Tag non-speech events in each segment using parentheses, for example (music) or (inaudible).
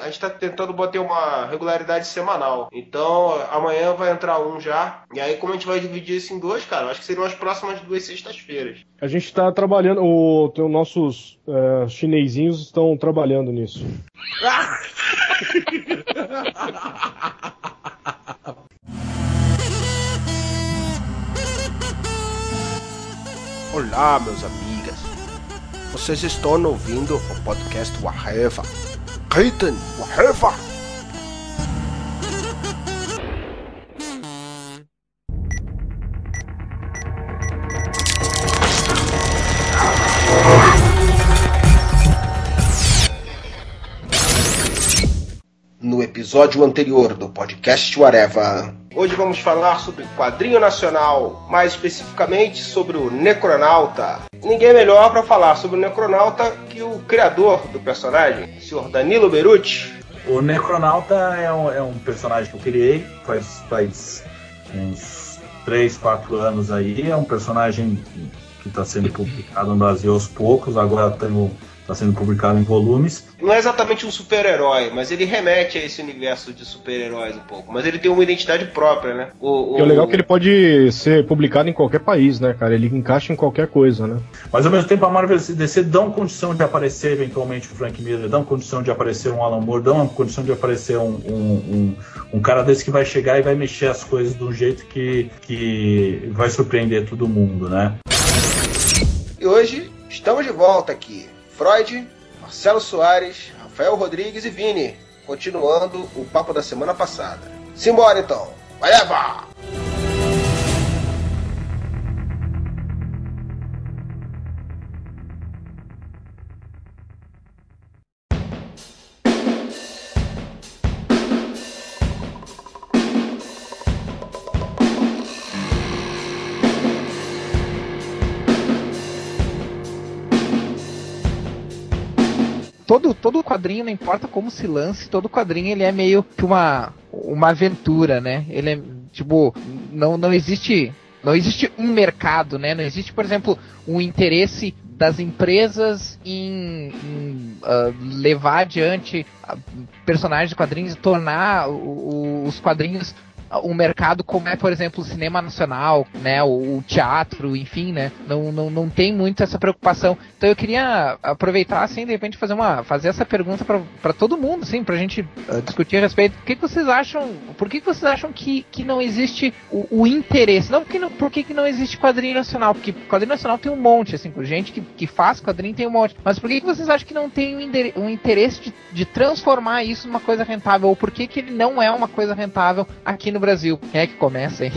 A gente tá tentando bater uma regularidade semanal. Então, amanhã vai entrar um já. E aí, como a gente vai dividir isso em dois, cara, acho que seriam as próximas duas sextas-feiras. A gente tá trabalhando, o, os nossos é, chinesinhos estão trabalhando nisso. (laughs) Olá, meus amigas. Vocês estão ouvindo o podcast Waheva. Kaiten Waheva. No episódio anterior do podcast Whatever. Hoje vamos falar sobre quadrinho nacional, mais especificamente sobre o Necronauta. Ninguém melhor para falar sobre o Necronauta que o criador do personagem, o senhor Danilo Beruti. O Necronauta é um, é um personagem que eu criei faz, faz uns 3, 4 anos aí. É um personagem que está sendo publicado no Brasil aos poucos. Agora temos está sendo publicado em volumes. Não é exatamente um super-herói, mas ele remete a esse universo de super-heróis um pouco. Mas ele tem uma identidade própria, né? O, o... E o legal é que ele pode ser publicado em qualquer país, né, cara? Ele encaixa em qualquer coisa, né? Mas ao mesmo tempo a Marvel e DC dão condição de aparecer eventualmente o Frank Miller, dão condição de aparecer um Alan Moore, dão condição de aparecer um, um, um, um cara desse que vai chegar e vai mexer as coisas de um jeito que, que vai surpreender todo mundo, né? E hoje estamos de volta aqui Freud, Marcelo Soares, Rafael Rodrigues e Vini, continuando o papo da semana passada. Simbora então, vai levar! Quadrinho, não importa como se lance, todo quadrinho ele é meio que uma, uma aventura, né? Ele é, tipo, não, não existe. Não existe um mercado, né? Não existe, por exemplo, um interesse das empresas em, em uh, levar adiante uh, personagens de quadrinhos tornar o, o, os quadrinhos um mercado como é, por exemplo, o cinema nacional, né, o, o, teatro, enfim, né, não, não, não tem muito essa preocupação. Então eu queria aproveitar, assim, de repente fazer uma fazer essa pergunta para todo mundo, assim, para a gente uh, discutir a respeito. O que, que, vocês acham? Por que, que vocês acham que, que não existe o, o interesse? Não, porque não, por que, que não existe quadrinho nacional? Porque quadrinho nacional tem um monte, assim, gente que, que faz quadrinho tem um monte. Mas por que, que vocês acham que não tem um, interesse de, de transformar isso numa coisa rentável? Ou por que, que ele não é uma coisa rentável aqui no no Brasil. Quem é que começa, hein?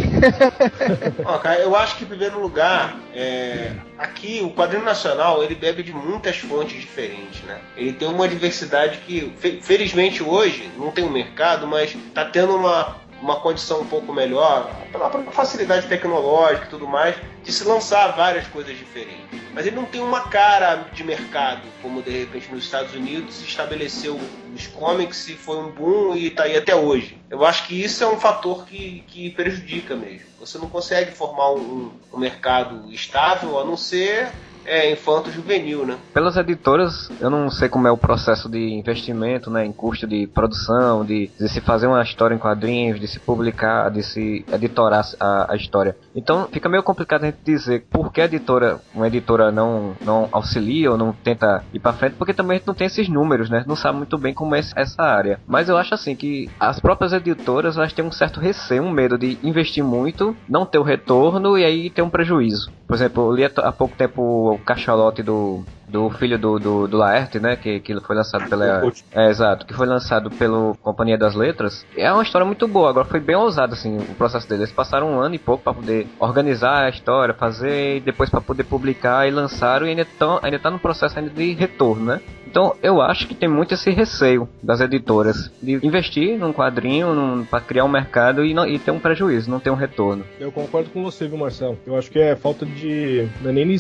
(laughs) Ó, cara, eu acho que, em primeiro lugar, é, aqui o quadrinho nacional ele bebe de muitas fontes diferentes, né? Ele tem uma diversidade que, felizmente hoje, não tem um mercado, mas está tendo uma uma condição um pouco melhor, pela facilidade tecnológica e tudo mais, de se lançar várias coisas diferentes. Mas ele não tem uma cara de mercado, como de repente nos Estados Unidos se estabeleceu os comics e foi um boom e está aí até hoje. Eu acho que isso é um fator que, que prejudica mesmo. Você não consegue formar um, um mercado estável a não ser é, infanto juvenil, né? Pelas editoras, eu não sei como é o processo de investimento, né, em custo de produção, de, de se fazer uma história em quadrinhos, de se publicar, de se editorar a, a história. Então, fica meio complicado a gente dizer por que a editora, uma editora não, não auxilia ou não tenta ir para frente, porque também a gente não tem esses números, né? Não sabe muito bem como é essa área. Mas eu acho assim que as próprias editoras, elas têm um certo receio, um medo de investir muito, não ter o retorno e aí ter um prejuízo. Por exemplo, eu li há pouco tempo o cachalote do, do filho do, do, do, Laerte, né? Que, que foi lançado pela. É, exato, que foi lançado pela Companhia das Letras. É uma história muito boa, agora foi bem ousado, assim, o processo deles. Eles passaram um ano e pouco para poder organizar a história, fazer, e depois para poder publicar e lançaram, e ainda, tão, ainda tá no processo ainda de retorno, né? Então eu acho que tem muito esse receio das editoras de investir num quadrinho para criar um mercado e, não, e ter um prejuízo, não ter um retorno. Eu concordo com você, viu, Marcelo? Eu acho que é falta de. Não é nem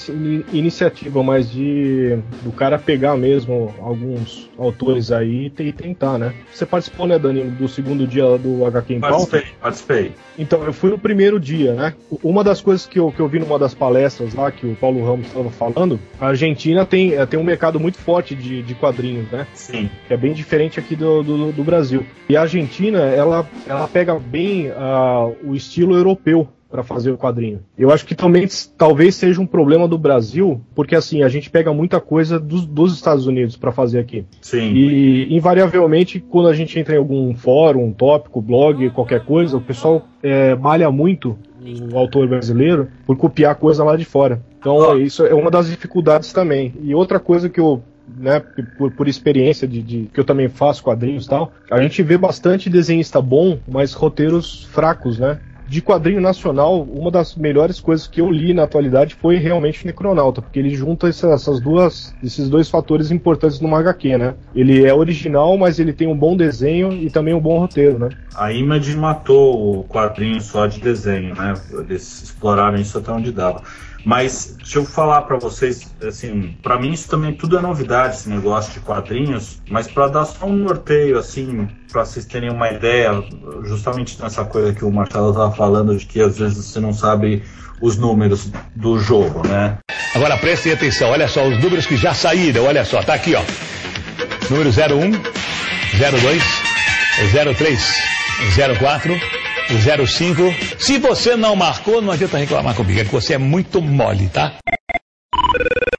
iniciativa, mas de do cara pegar mesmo alguns autores aí e tentar, né? Você participou, né, Dani, do segundo dia do HQ em Participei, pauta? participei. Então, eu fui no primeiro dia, né? Uma das coisas que eu, que eu vi numa das palestras lá que o Paulo Ramos estava falando, a Argentina tem, tem um mercado muito forte de de quadrinhos, né? Sim. Que é bem diferente aqui do, do, do Brasil. E a Argentina, ela, ela pega bem uh, o estilo europeu para fazer o quadrinho. Eu acho que também talvez seja um problema do Brasil, porque assim, a gente pega muita coisa dos, dos Estados Unidos para fazer aqui. Sim. E invariavelmente, quando a gente entra em algum fórum, um tópico, blog, qualquer coisa, o pessoal é, malha muito o autor brasileiro por copiar coisa lá de fora. Então, isso é uma das dificuldades também. E outra coisa que eu né, por, por experiência de, de, que eu também faço quadrinhos e tal, a gente vê bastante desenhista bom, mas roteiros fracos, né? de quadrinho nacional, uma das melhores coisas que eu li na atualidade foi realmente o Necronauta, porque ele junta essas duas, esses dois fatores importantes no HQ, né? Ele é original, mas ele tem um bom desenho e também um bom roteiro, né? A Image matou o quadrinho só de desenho, né? Eles exploraram isso até onde dava. Mas deixa eu falar para vocês, assim, para mim isso também tudo é novidade, esse negócio de quadrinhos, mas para dar só um norteio, assim, para vocês terem uma ideia, justamente nessa coisa que o Marcelo estava falando, de que às vezes você não sabe os números do jogo, né? Agora prestem atenção, olha só os números que já saíram, olha só, tá aqui, ó. Número 01, 02, 03, 04, 05. Se você não marcou, não adianta reclamar comigo, é que você é muito mole, tá?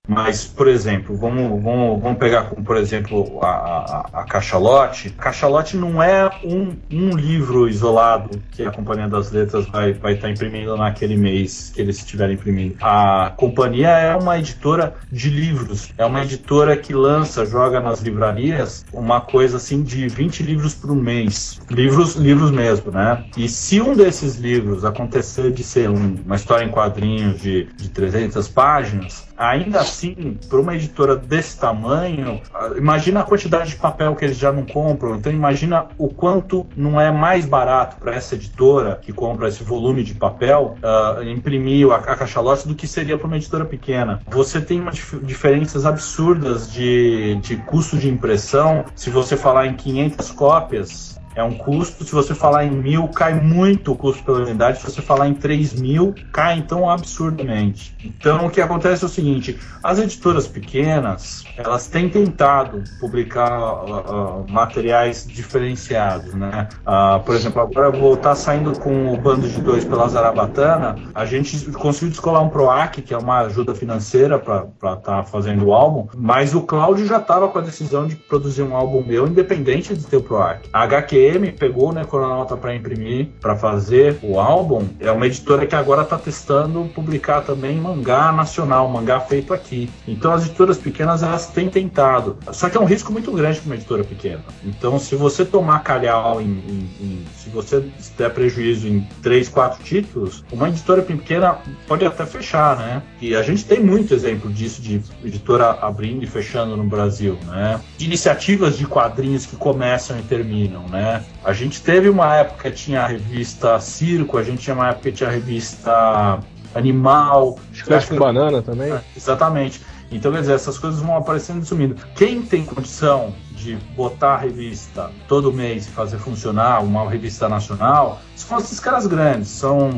Mas, por exemplo, vamos, vamos, vamos pegar como, por exemplo, a, a, a Cachalote. Cachalote não é um, um livro isolado que a Companhia das Letras vai estar vai tá imprimindo naquele mês que eles estiverem imprimindo. A companhia é uma editora de livros, é uma editora que lança, joga nas livrarias uma coisa assim de 20 livros por mês. Livros, livros mesmo, né? E se um desses livros acontecer de ser um, uma história em quadrinhos de, de 300 páginas, ainda assim, para uma editora desse tamanho, imagina a quantidade de papel que eles já não compram. Então, imagina o quanto não é mais barato para essa editora que compra esse volume de papel uh, imprimir a, a caixa-lote do que seria para uma editora pequena. Você tem umas dif diferenças absurdas de, de custo de impressão. Se você falar em 500 cópias, é um custo. Se você falar em mil, cai muito o custo pela unidade. Se você falar em 3 mil, cai então absurdamente. Então o que acontece é o seguinte: as editoras pequenas elas têm tentado publicar uh, uh, materiais diferenciados, né? Uh, por exemplo, agora eu vou estar saindo com o bando de dois pela Zarabatana. A gente conseguiu descolar um PROAC, que é uma ajuda financeira para estar tá fazendo o álbum, mas o Cláudio já estava com a decisão de produzir um álbum meu, independente de ter o PROAC. A HQ IBM pegou né, Coronauta para imprimir, para fazer o álbum. É uma editora que agora está testando publicar também mangá nacional, mangá feito aqui. Então as editoras pequenas elas têm tentado. Só que é um risco muito grande para uma editora pequena. Então se você tomar calhau em, em, em se você der prejuízo em três, quatro títulos, uma editora pequena pode até fechar, né? E a gente tem muito exemplo disso de editora abrindo e fechando no Brasil, né? De iniciativas de quadrinhos que começam e terminam, né? A gente teve uma época que tinha a revista Circo, a gente tinha uma época que tinha a revista Animal. Chiclete com banana também? É, exatamente. Então, quer dizer, essas coisas vão aparecendo e sumindo. Quem tem condição de botar a revista todo mês e fazer funcionar uma revista nacional são esses caras grandes. São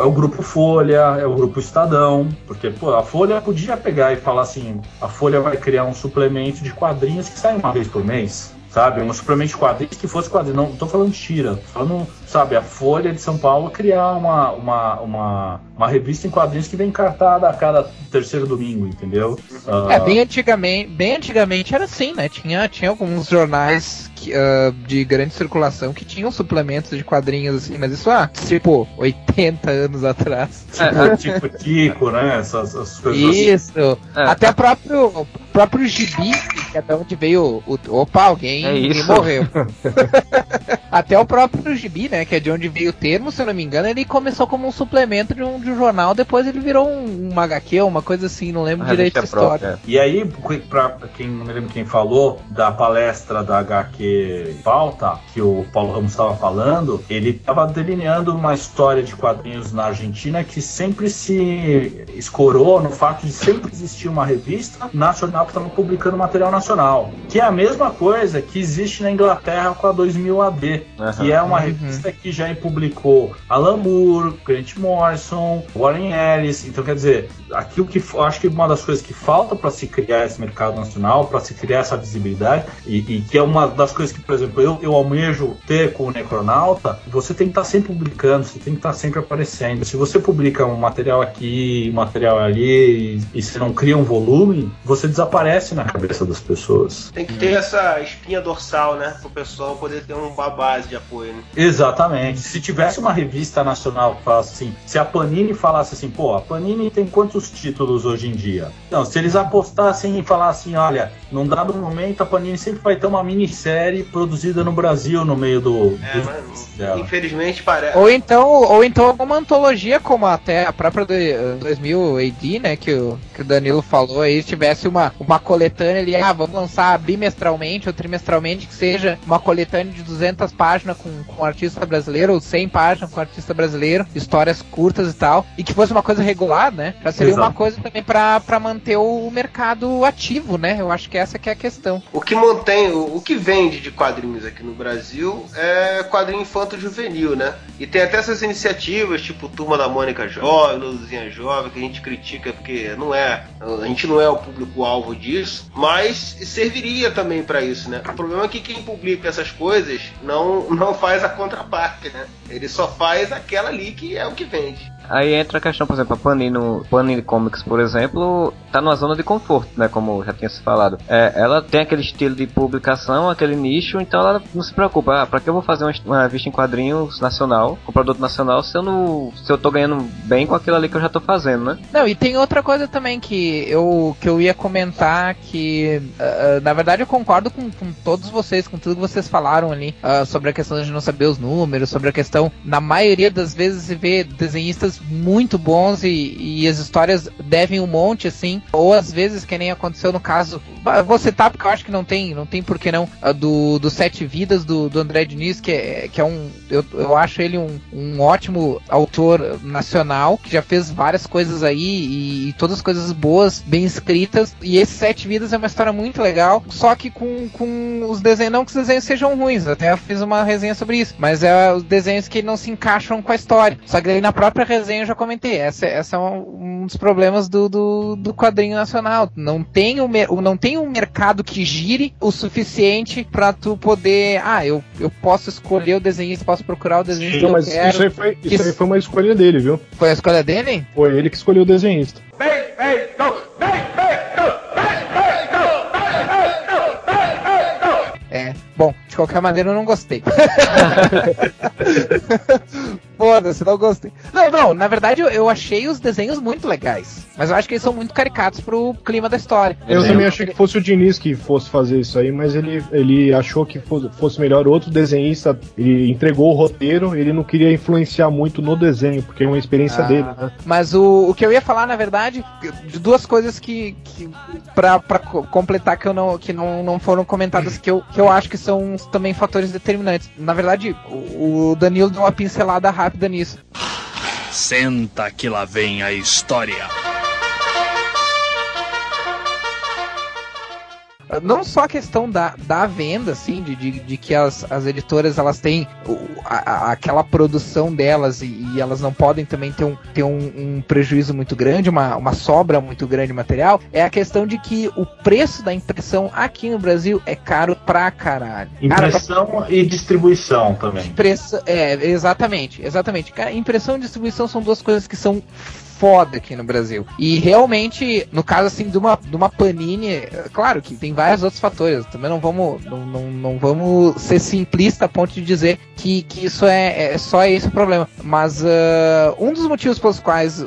é o grupo Folha, é o grupo Estadão, porque pô, a Folha podia pegar e falar assim: a Folha vai criar um suplemento de quadrinhos que sai uma vez por mês sabe? Um suplemento de quadrinhos que fosse quadrinho. Não tô falando tira, tô falando, sabe, a Folha de São Paulo criar uma, uma, uma, uma revista em quadrinhos que vem cartada a cada terceiro domingo, entendeu? Uh... É, bem antigamente, bem antigamente era assim, né? Tinha, tinha alguns jornais que, uh, de grande circulação que tinham suplementos de quadrinhos assim, mas isso há, tipo, 80 anos atrás. É, tipo Tico, né? Essas, essas coisas Isso. Assim. É. Até o próprio, próprio gibi, é de onde veio o. Opa, alguém, é morreu. (laughs) Até o próprio gibi, né? Que é de onde veio o termo, se eu não me engano, ele começou como um suplemento de um, de um jornal, depois ele virou um, uma HQ, uma coisa assim, não lembro direito a história. Própria. E aí, pra quem não me lembro quem falou, da palestra da HQ Pauta, que o Paulo Ramos estava falando, ele estava delineando uma história de quadrinhos na Argentina que sempre se escorou no fato de sempre existir uma revista nacional que estava publicando material nacional, que é a mesma coisa que existe na Inglaterra com a 2000 AD, uhum. que é uma uhum. revista que já publicou Alan Moore, Grant Morrison, Warren Ellis. Então, quer dizer, aquilo que acho que uma das coisas que falta para se criar esse mercado nacional, para se criar essa visibilidade, e, e, que é uma das coisas que, por exemplo, eu, eu almejo ter com o Necronauta, você tem que estar tá sempre publicando, você tem que estar tá sempre aparecendo. Se você publica um material aqui, um material ali, e, e você não cria um volume, você desaparece na cabeça das pessoas. Tem que ter essa espinha dorsal, né? Para o pessoal poder ter uma base de apoio. Né? Exatamente. Se tivesse uma revista nacional que falasse assim, se a Panini falasse assim, pô, a Panini tem quantos títulos hoje em dia? Não, se eles apostassem e falassem, olha, num dado momento a Panini sempre vai ter uma minissérie produzida no Brasil no meio do. É, do mas, infelizmente parece. Ou então, ou então alguma antologia, como até a própria 2000 AD, né? Que o, que o Danilo falou aí, tivesse uma, uma coletânea ali, ah, vamos lançar bimestralmente ou trimestralmente, que seja uma coletânea de 200 páginas com, com artista brasileiro, ou 100 páginas com artista brasileiro, histórias curtas e tal, e que fosse uma coisa regular, né? Já seria Exato. uma coisa também para manter o mercado ativo, né? Eu acho que essa que é a questão. O que mantém, o, o que vende de quadrinhos aqui no Brasil é quadrinho infanto-juvenil, né? E tem até essas iniciativas, tipo Turma da Mônica Jovem, Luzinha Jovem, que a gente critica porque não é, a gente não é o público-alvo disso, mas serviria também para isso, né? O problema é que quem publica essas coisas não, não faz a contraparte, né? Ele só faz aquela ali que é o que vende. Aí entra a questão, por exemplo, a Panini, Panini Comics, por exemplo, tá numa zona de conforto, né? Como já tinha se falado. É, ela tem aquele estilo de publicação, aquele nicho, então ela não se preocupa. Ah, pra que eu vou fazer uma, revista em quadrinhos nacional, com produto nacional, se eu não. se eu tô ganhando bem com aquilo ali que eu já tô fazendo, né? Não, e tem outra coisa também que eu, que eu ia comentar que. Uh, na verdade eu concordo com, com, todos vocês, com tudo que vocês falaram ali, uh, sobre a questão de não saber os números, sobre a questão, na maioria das vezes, se vê desenhistas muito bons e, e, as histórias devem um monte, assim. Ou às vezes, que nem aconteceu no caso. Vou citar porque eu acho que não tem, não tem por que não. Do, do Sete Vidas do, do André Diniz, que é, que é um. Eu, eu acho ele um, um ótimo autor nacional, que já fez várias coisas aí e, e todas coisas boas, bem escritas. E esse Sete Vidas é uma história muito legal, só que com, com os desenhos. Não que os desenhos sejam ruins, até fiz uma resenha sobre isso, mas é os desenhos que não se encaixam com a história. Só que daí na própria resenha desenho eu já comentei. Essa, essa é um, um dos problemas do, do, do, quadrinho nacional. Não tem, um, não tem um mercado que gire o suficiente para tu poder. Ah, eu, eu posso escolher o desenhista, posso procurar o desenhista. Sim, mas quero, isso, aí foi, isso aí foi uma escolha dele, viu? Foi a escolha dele? Foi ele que escolheu o desenhista. Bem, bem, não, bem, bem, não, bem, bem, não, bem, bem, não, bem, bem, É, bom, de qualquer maneira eu não gostei. (laughs) Foda-se, não gostei. Não, não, na verdade eu, eu, achei os desenhos muito legais. Mas eu acho que eles são muito caricatos pro clima da história. Eu também achei que fosse o Diniz que fosse fazer isso aí, mas ele, ele achou que fosse, fosse melhor outro desenhista. Ele entregou o roteiro, ele não queria influenciar muito no desenho, porque é uma experiência ah, dele, né? Mas o, o que eu ia falar, na verdade, de duas coisas que. que pra, pra completar que, eu não, que não, não foram comentadas, que eu, que eu acho que são também fatores determinantes. Na verdade, o, Danilo deu uma pincelada rápida nisso. Senta que lá vem a história. Não só a questão da, da venda, assim, de, de, de que as, as editoras elas têm a, a, aquela produção delas e, e, elas não podem também ter um, ter um, um, prejuízo muito grande, uma, uma sobra muito grande de material, é a questão de que o preço da impressão aqui no Brasil é caro pra caralho. Impressão Cara, e distribuição também. Impressa, é, exatamente, exatamente. Cara, impressão e distribuição são duas coisas que são foda aqui no Brasil. E realmente, no caso assim de uma, de uma Panini, claro que tem vários outros fatores. Também não vamos, não, não, não vamos ser simplista a ponto de dizer que, que isso é, é só esse o problema. Mas uh, um dos motivos pelos quais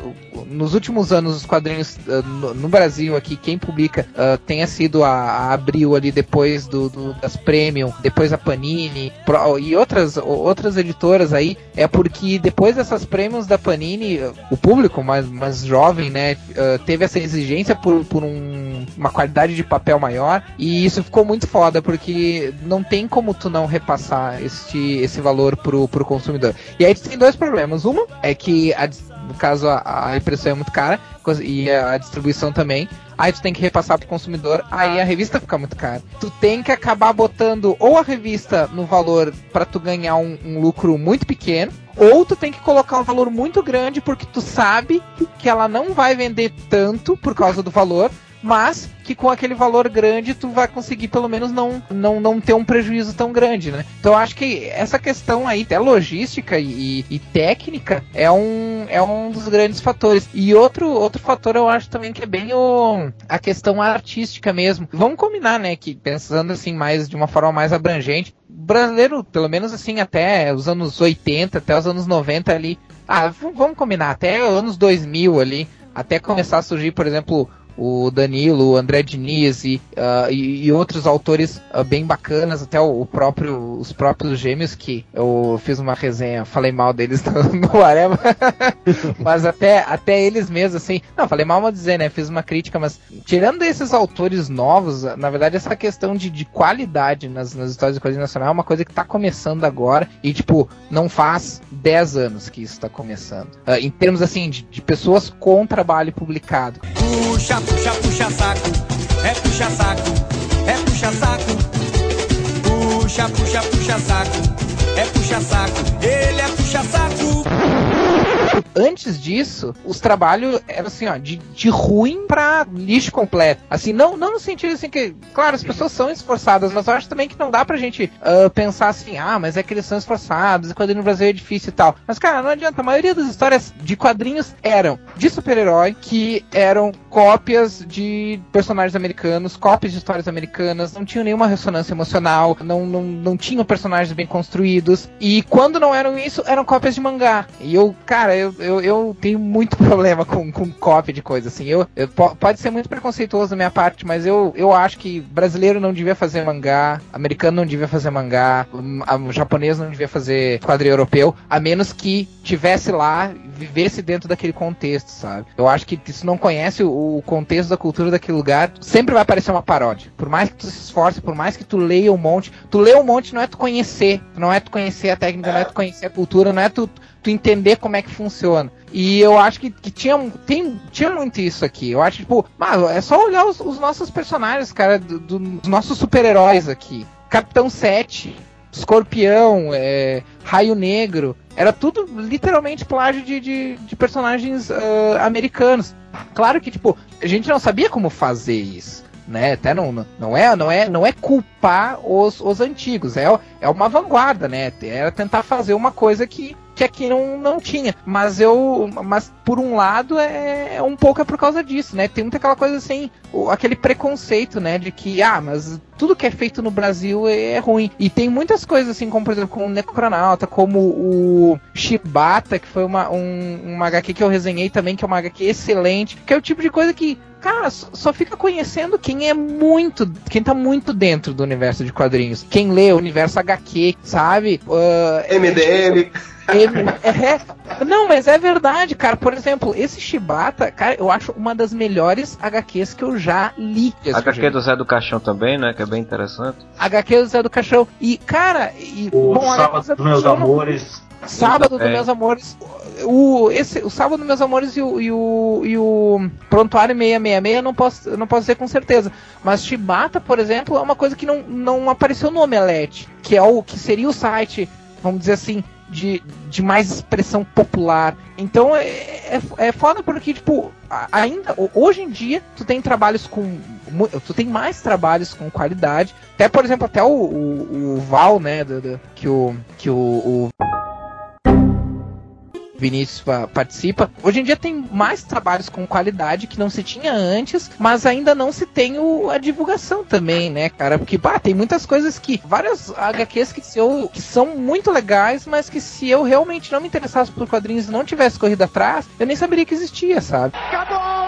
nos últimos anos os quadrinhos uh, no, no, Brasil aqui, quem publica uh, tenha sido a, a, Abril ali depois do, do, das Premium, depois a Panini Pro, e outras, outras editoras aí, é porque depois dessas Premiums da Panini, o público mais mais, jovem, né, uh, teve essa exigência por, por um, uma qualidade de papel maior e isso ficou muito foda porque não tem como tu não repassar este, esse valor pro, pro consumidor. E aí tem dois problemas. Uma é que a, no caso a impressão é muito cara e a distribuição também. Aí tu tem que repassar pro consumidor, aí a revista fica muito cara. Tu tem que acabar botando ou a revista no valor para tu ganhar um, um lucro muito pequeno, ou tu tem que colocar um valor muito grande porque tu sabe que ela não vai vender tanto por causa do valor, mas que com aquele valor grande tu vai conseguir pelo menos não, não, não ter um prejuízo tão grande, né? Então eu acho que essa questão aí, até logística e, e, técnica, é um, é um dos grandes fatores. E outro, outro fator eu acho também que é bem o, a questão artística mesmo. Vamos combinar, né, que pensando assim mais de uma forma mais abrangente, brasileiro, pelo menos assim, até os anos 80, até os anos 90 ali, ah, vamos combinar, até anos 2000 ali, até começar a surgir, por exemplo, o Danilo, o André Diniz e, uh, e, e outros autores uh, bem bacanas, até o, o, próprio, os próprios gêmeos que eu fiz uma resenha, falei mal deles (laughs) no, no Areva, (laughs) mas até, até eles mesmos, assim, não, falei mal, vou dizer, né, fiz uma crítica, mas tirando esses autores novos, na verdade essa questão de, de qualidade nas, nas histórias de quadrinho nacional é uma coisa que tá começando agora e, tipo, não faz 10 anos que isso tá começando. Uh, em termos, assim, de, de pessoas com trabalho publicado. Puxa puxa, puxa saco, é puxa saco, é puxa saco. Puxa, puxa, puxa saco, é puxa saco, ele é puxa saco antes disso, os trabalhos eram assim, ó, de, de ruim pra lixo completo. Assim, não, não no sentido assim que, claro, as pessoas são esforçadas, mas eu acho também que não dá pra gente uh, pensar assim, ah, mas é que eles são esforçados, e quadrinho no Brasil é difícil e tal. Mas, cara, não adianta, a maioria das histórias de quadrinhos eram de super-herói, que eram cópias de personagens americanos, cópias de histórias americanas, não tinham nenhuma ressonância emocional, não, não, não tinham personagens bem construídos, e quando não eram isso, eram cópias de mangá. E eu, cara, eu, eu, eu tenho muito (laughs) problema com, com cópia de coisa, assim. Eu, eu, pode ser muito preconceituoso da minha parte, mas eu, eu acho que brasileiro não devia fazer mangá, americano não devia fazer mangá, japonês não devia fazer quadrinho europeu, a menos que tivesse lá, vivesse dentro daquele contexto, sabe? Eu acho que se não conhece o, o contexto da cultura daquele lugar, sempre vai parecer uma paródia. Por mais que tu se esforce, por mais que tu leia um monte, tu lê um monte não é tu conhecer, não é tu conhecer a técnica, não é tu conhecer a cultura, não é tu tu entender como é que funciona. E eu acho que, que tinha, tem, tinha muito isso aqui. Eu acho, tipo, mano, é só olhar os, os nossos personagens, cara, do, do, dos nossos super-heróis aqui. Capitão 7, Escorpião, é, Raio Negro. Era tudo literalmente plágio de, de, de personagens uh, americanos. Claro que, tipo, a gente não sabia como fazer isso né? Até não, não é não é não é culpar os, os antigos, é, é uma vanguarda, né? Era tentar fazer uma coisa que que aqui não, não tinha. Mas eu. Mas por um lado é, é um pouco é por causa disso, né? Tem muita aquela coisa assim, aquele preconceito, né? De que, ah, mas tudo que é feito no Brasil é, é ruim. E tem muitas coisas assim, como por exemplo, com o Necronauta, como o Shibata, que foi uma, um, uma HQ que eu resenhei também, que é uma HQ excelente, que é o tipo de coisa que cara, só fica conhecendo quem é muito, quem tá muito dentro do universo de quadrinhos. Quem lê o universo HQ, sabe? Uh, MDM. É, não, mas é verdade, cara. Por exemplo, esse Shibata, cara, eu acho uma das melhores HQs que eu já li. HQ do Zé do Caixão também, né? Que é bem interessante. HQ do Zé do Caixão. E, cara, e, o bom, Sábado dos Meus Amores. Sábado dos Meus Amores. O, esse, o Sábado dos Meus Amores e o, e o, e o Prontuário 666 eu não posso, eu não posso dizer com certeza. Mas Shibata, por exemplo, é uma coisa que não, não apareceu no Omelete, que é o que seria o site, vamos dizer assim, de, de mais expressão popular. Então é, é, é foda porque, tipo, ainda hoje em dia tu tem trabalhos com. Tu tem mais trabalhos com qualidade. Até, por exemplo, até o, o, o Val, né? Do, do, que o. Que o, o Vinícius participa. Hoje em dia tem mais trabalhos com qualidade que não se tinha antes, mas ainda não se tem o, a divulgação também, né, cara? Porque, pá, tem muitas coisas que. Várias HQs que, se eu, que são muito legais, mas que se eu realmente não me interessasse por quadrinhos e não tivesse corrido atrás, eu nem saberia que existia, sabe? Acabou!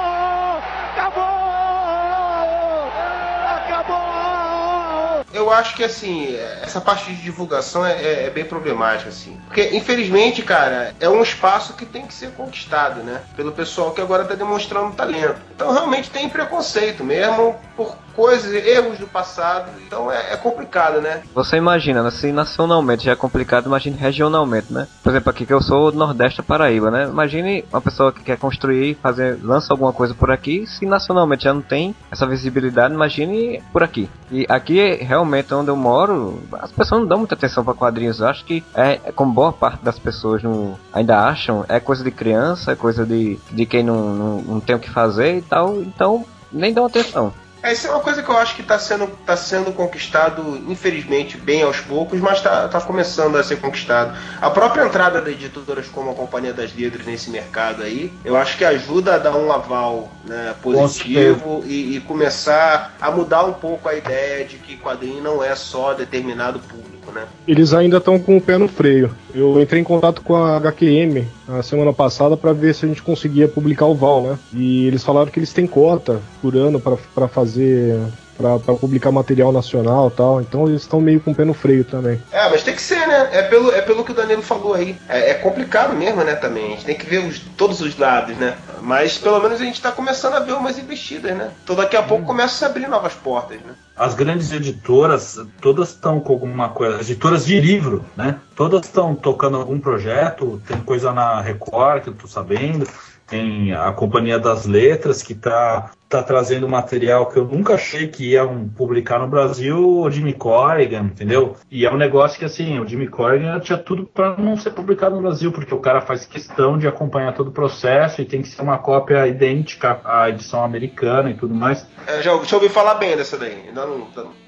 Eu acho que assim, essa parte de divulgação é, é, é, bem problemática, assim. Porque, infelizmente, cara, é um espaço que tem que ser conquistado, né? Pelo pessoal que agora está demonstrando talento. Então realmente tem preconceito mesmo por coisas, erros do passado. Então é, é complicado, né? Você imagina, né? se nacionalmente já é complicado, imagine regionalmente, né? Por exemplo, aqui que eu sou do Nordeste da Paraíba, né? Imagine uma pessoa que quer construir, fazer, lança alguma coisa por aqui, se nacionalmente já não tem essa visibilidade, imagine por aqui. E aqui, realmente, onde eu moro, as pessoas não dão muita atenção para quadrinhos. Eu acho que é, é, como boa parte das pessoas não, ainda acham, é coisa de criança, é coisa de, de quem não, não, não tem o que fazer e tal. Então, nem dão atenção. É, isso é uma coisa que eu acho que está sendo, tá sendo conquistado, infelizmente, bem aos poucos, mas está tá começando a ser conquistado. A própria entrada de editoras como a Companhia das Letras nesse mercado aí, eu acho que ajuda a dar um aval né, positivo e, e começar a mudar um pouco a ideia de que quadrinho não é só determinado público. Né? Eles ainda estão com o pé no freio. Eu entrei em contato com a HQM a semana passada para ver se a gente conseguia publicar o Val, né? E eles falaram que eles têm cota por ano para fazer para publicar material nacional e tal. Então eles estão meio com o pé no freio também. É, mas tem que ser, né? É pelo, é pelo que o Danilo falou aí. É, é complicado mesmo, né, também. A gente tem que ver os, todos os lados, né? Mas pelo menos a gente está começando a ver umas investidas, né? Então daqui a pouco começa a se abrir novas portas, né? As grandes editoras, todas estão com alguma coisa. Editoras de livro, né? Todas estão tocando algum projeto. Tem coisa na Record, que eu tô sabendo tem a Companhia das Letras, que está tá trazendo material que eu nunca achei que iam publicar no Brasil, o Jimmy Corrigan, entendeu? E é um negócio que, assim, o Jimmy Corrigan tinha tudo para não ser publicado no Brasil, porque o cara faz questão de acompanhar todo o processo e tem que ser uma cópia idêntica à edição americana e tudo mais. É, já, já ouvi falar bem dessa daí, ainda não,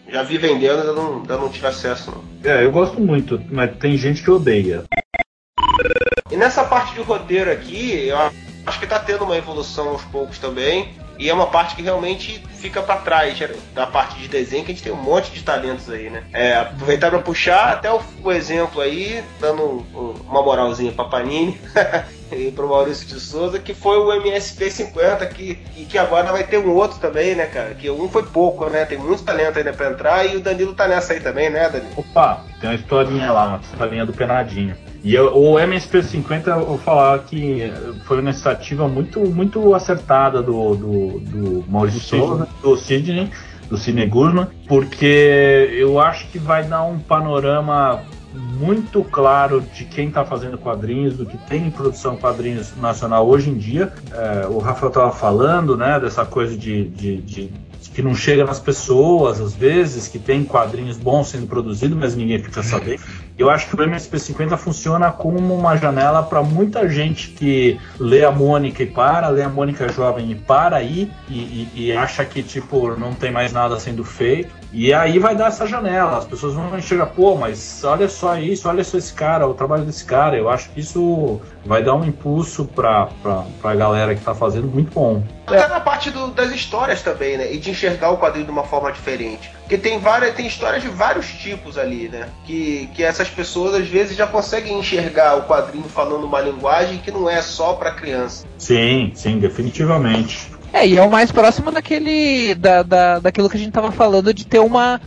já vi vendendo, ainda não, ainda não tive acesso. Não. É, eu gosto muito, mas tem gente que odeia. E nessa parte de roteiro aqui, eu acho que está tendo uma evolução aos poucos também. E é uma parte que realmente fica para trás da parte de desenho, que a gente tem um monte de talentos aí, né? É, aproveitar para puxar até o, o, exemplo aí, dando um, um, uma moralzinha pra Panini (laughs) e pro Maurício de Souza, que foi o MSP 50, que, e que agora vai ter um outro também, né, cara? Que um foi pouco, né? Tem muito talento ainda pra entrar e o Danilo tá nessa aí também, né, Danilo? Opa, tem uma historinha lá, uma historinha do Penadinho. E eu, o MSP50, eu vou falar que foi uma iniciativa muito, muito acertada do, do, do Maurício Souza, do Sidney, do Sidney Guzman, porque eu acho que vai dar um panorama muito claro de quem está fazendo quadrinhos, do que tem em produção quadrinhos nacional hoje em dia. É, o Rafael estava falando, né, dessa coisa de, de, de que não chega nas pessoas, às vezes, que tem quadrinhos bons sendo produzidos, mas ninguém fica sabendo. Eu acho que o MSP50 funciona como uma janela para muita gente que lê a Mônica e para, lê a Mônica jovem e para aí, e, e, e acha que, tipo, não tem mais nada sendo feito. E aí vai dar essa janela, as pessoas vão enxergar, pô, mas olha só isso, olha só esse cara, o trabalho desse cara. Eu acho que isso vai dar um impulso pra, pra, pra galera que tá fazendo muito bom. Até na parte do, das histórias também, né? E de enxergar o quadrinho de uma forma diferente. Porque tem várias, tem histórias de vários tipos ali, né? Que, que essas pessoas às vezes já conseguem enxergar o quadrinho falando uma linguagem que não é só para criança. Sim, sim, definitivamente. É, e é o mais próximo daquele. Da, da, daquilo que a gente tava falando de ter uma,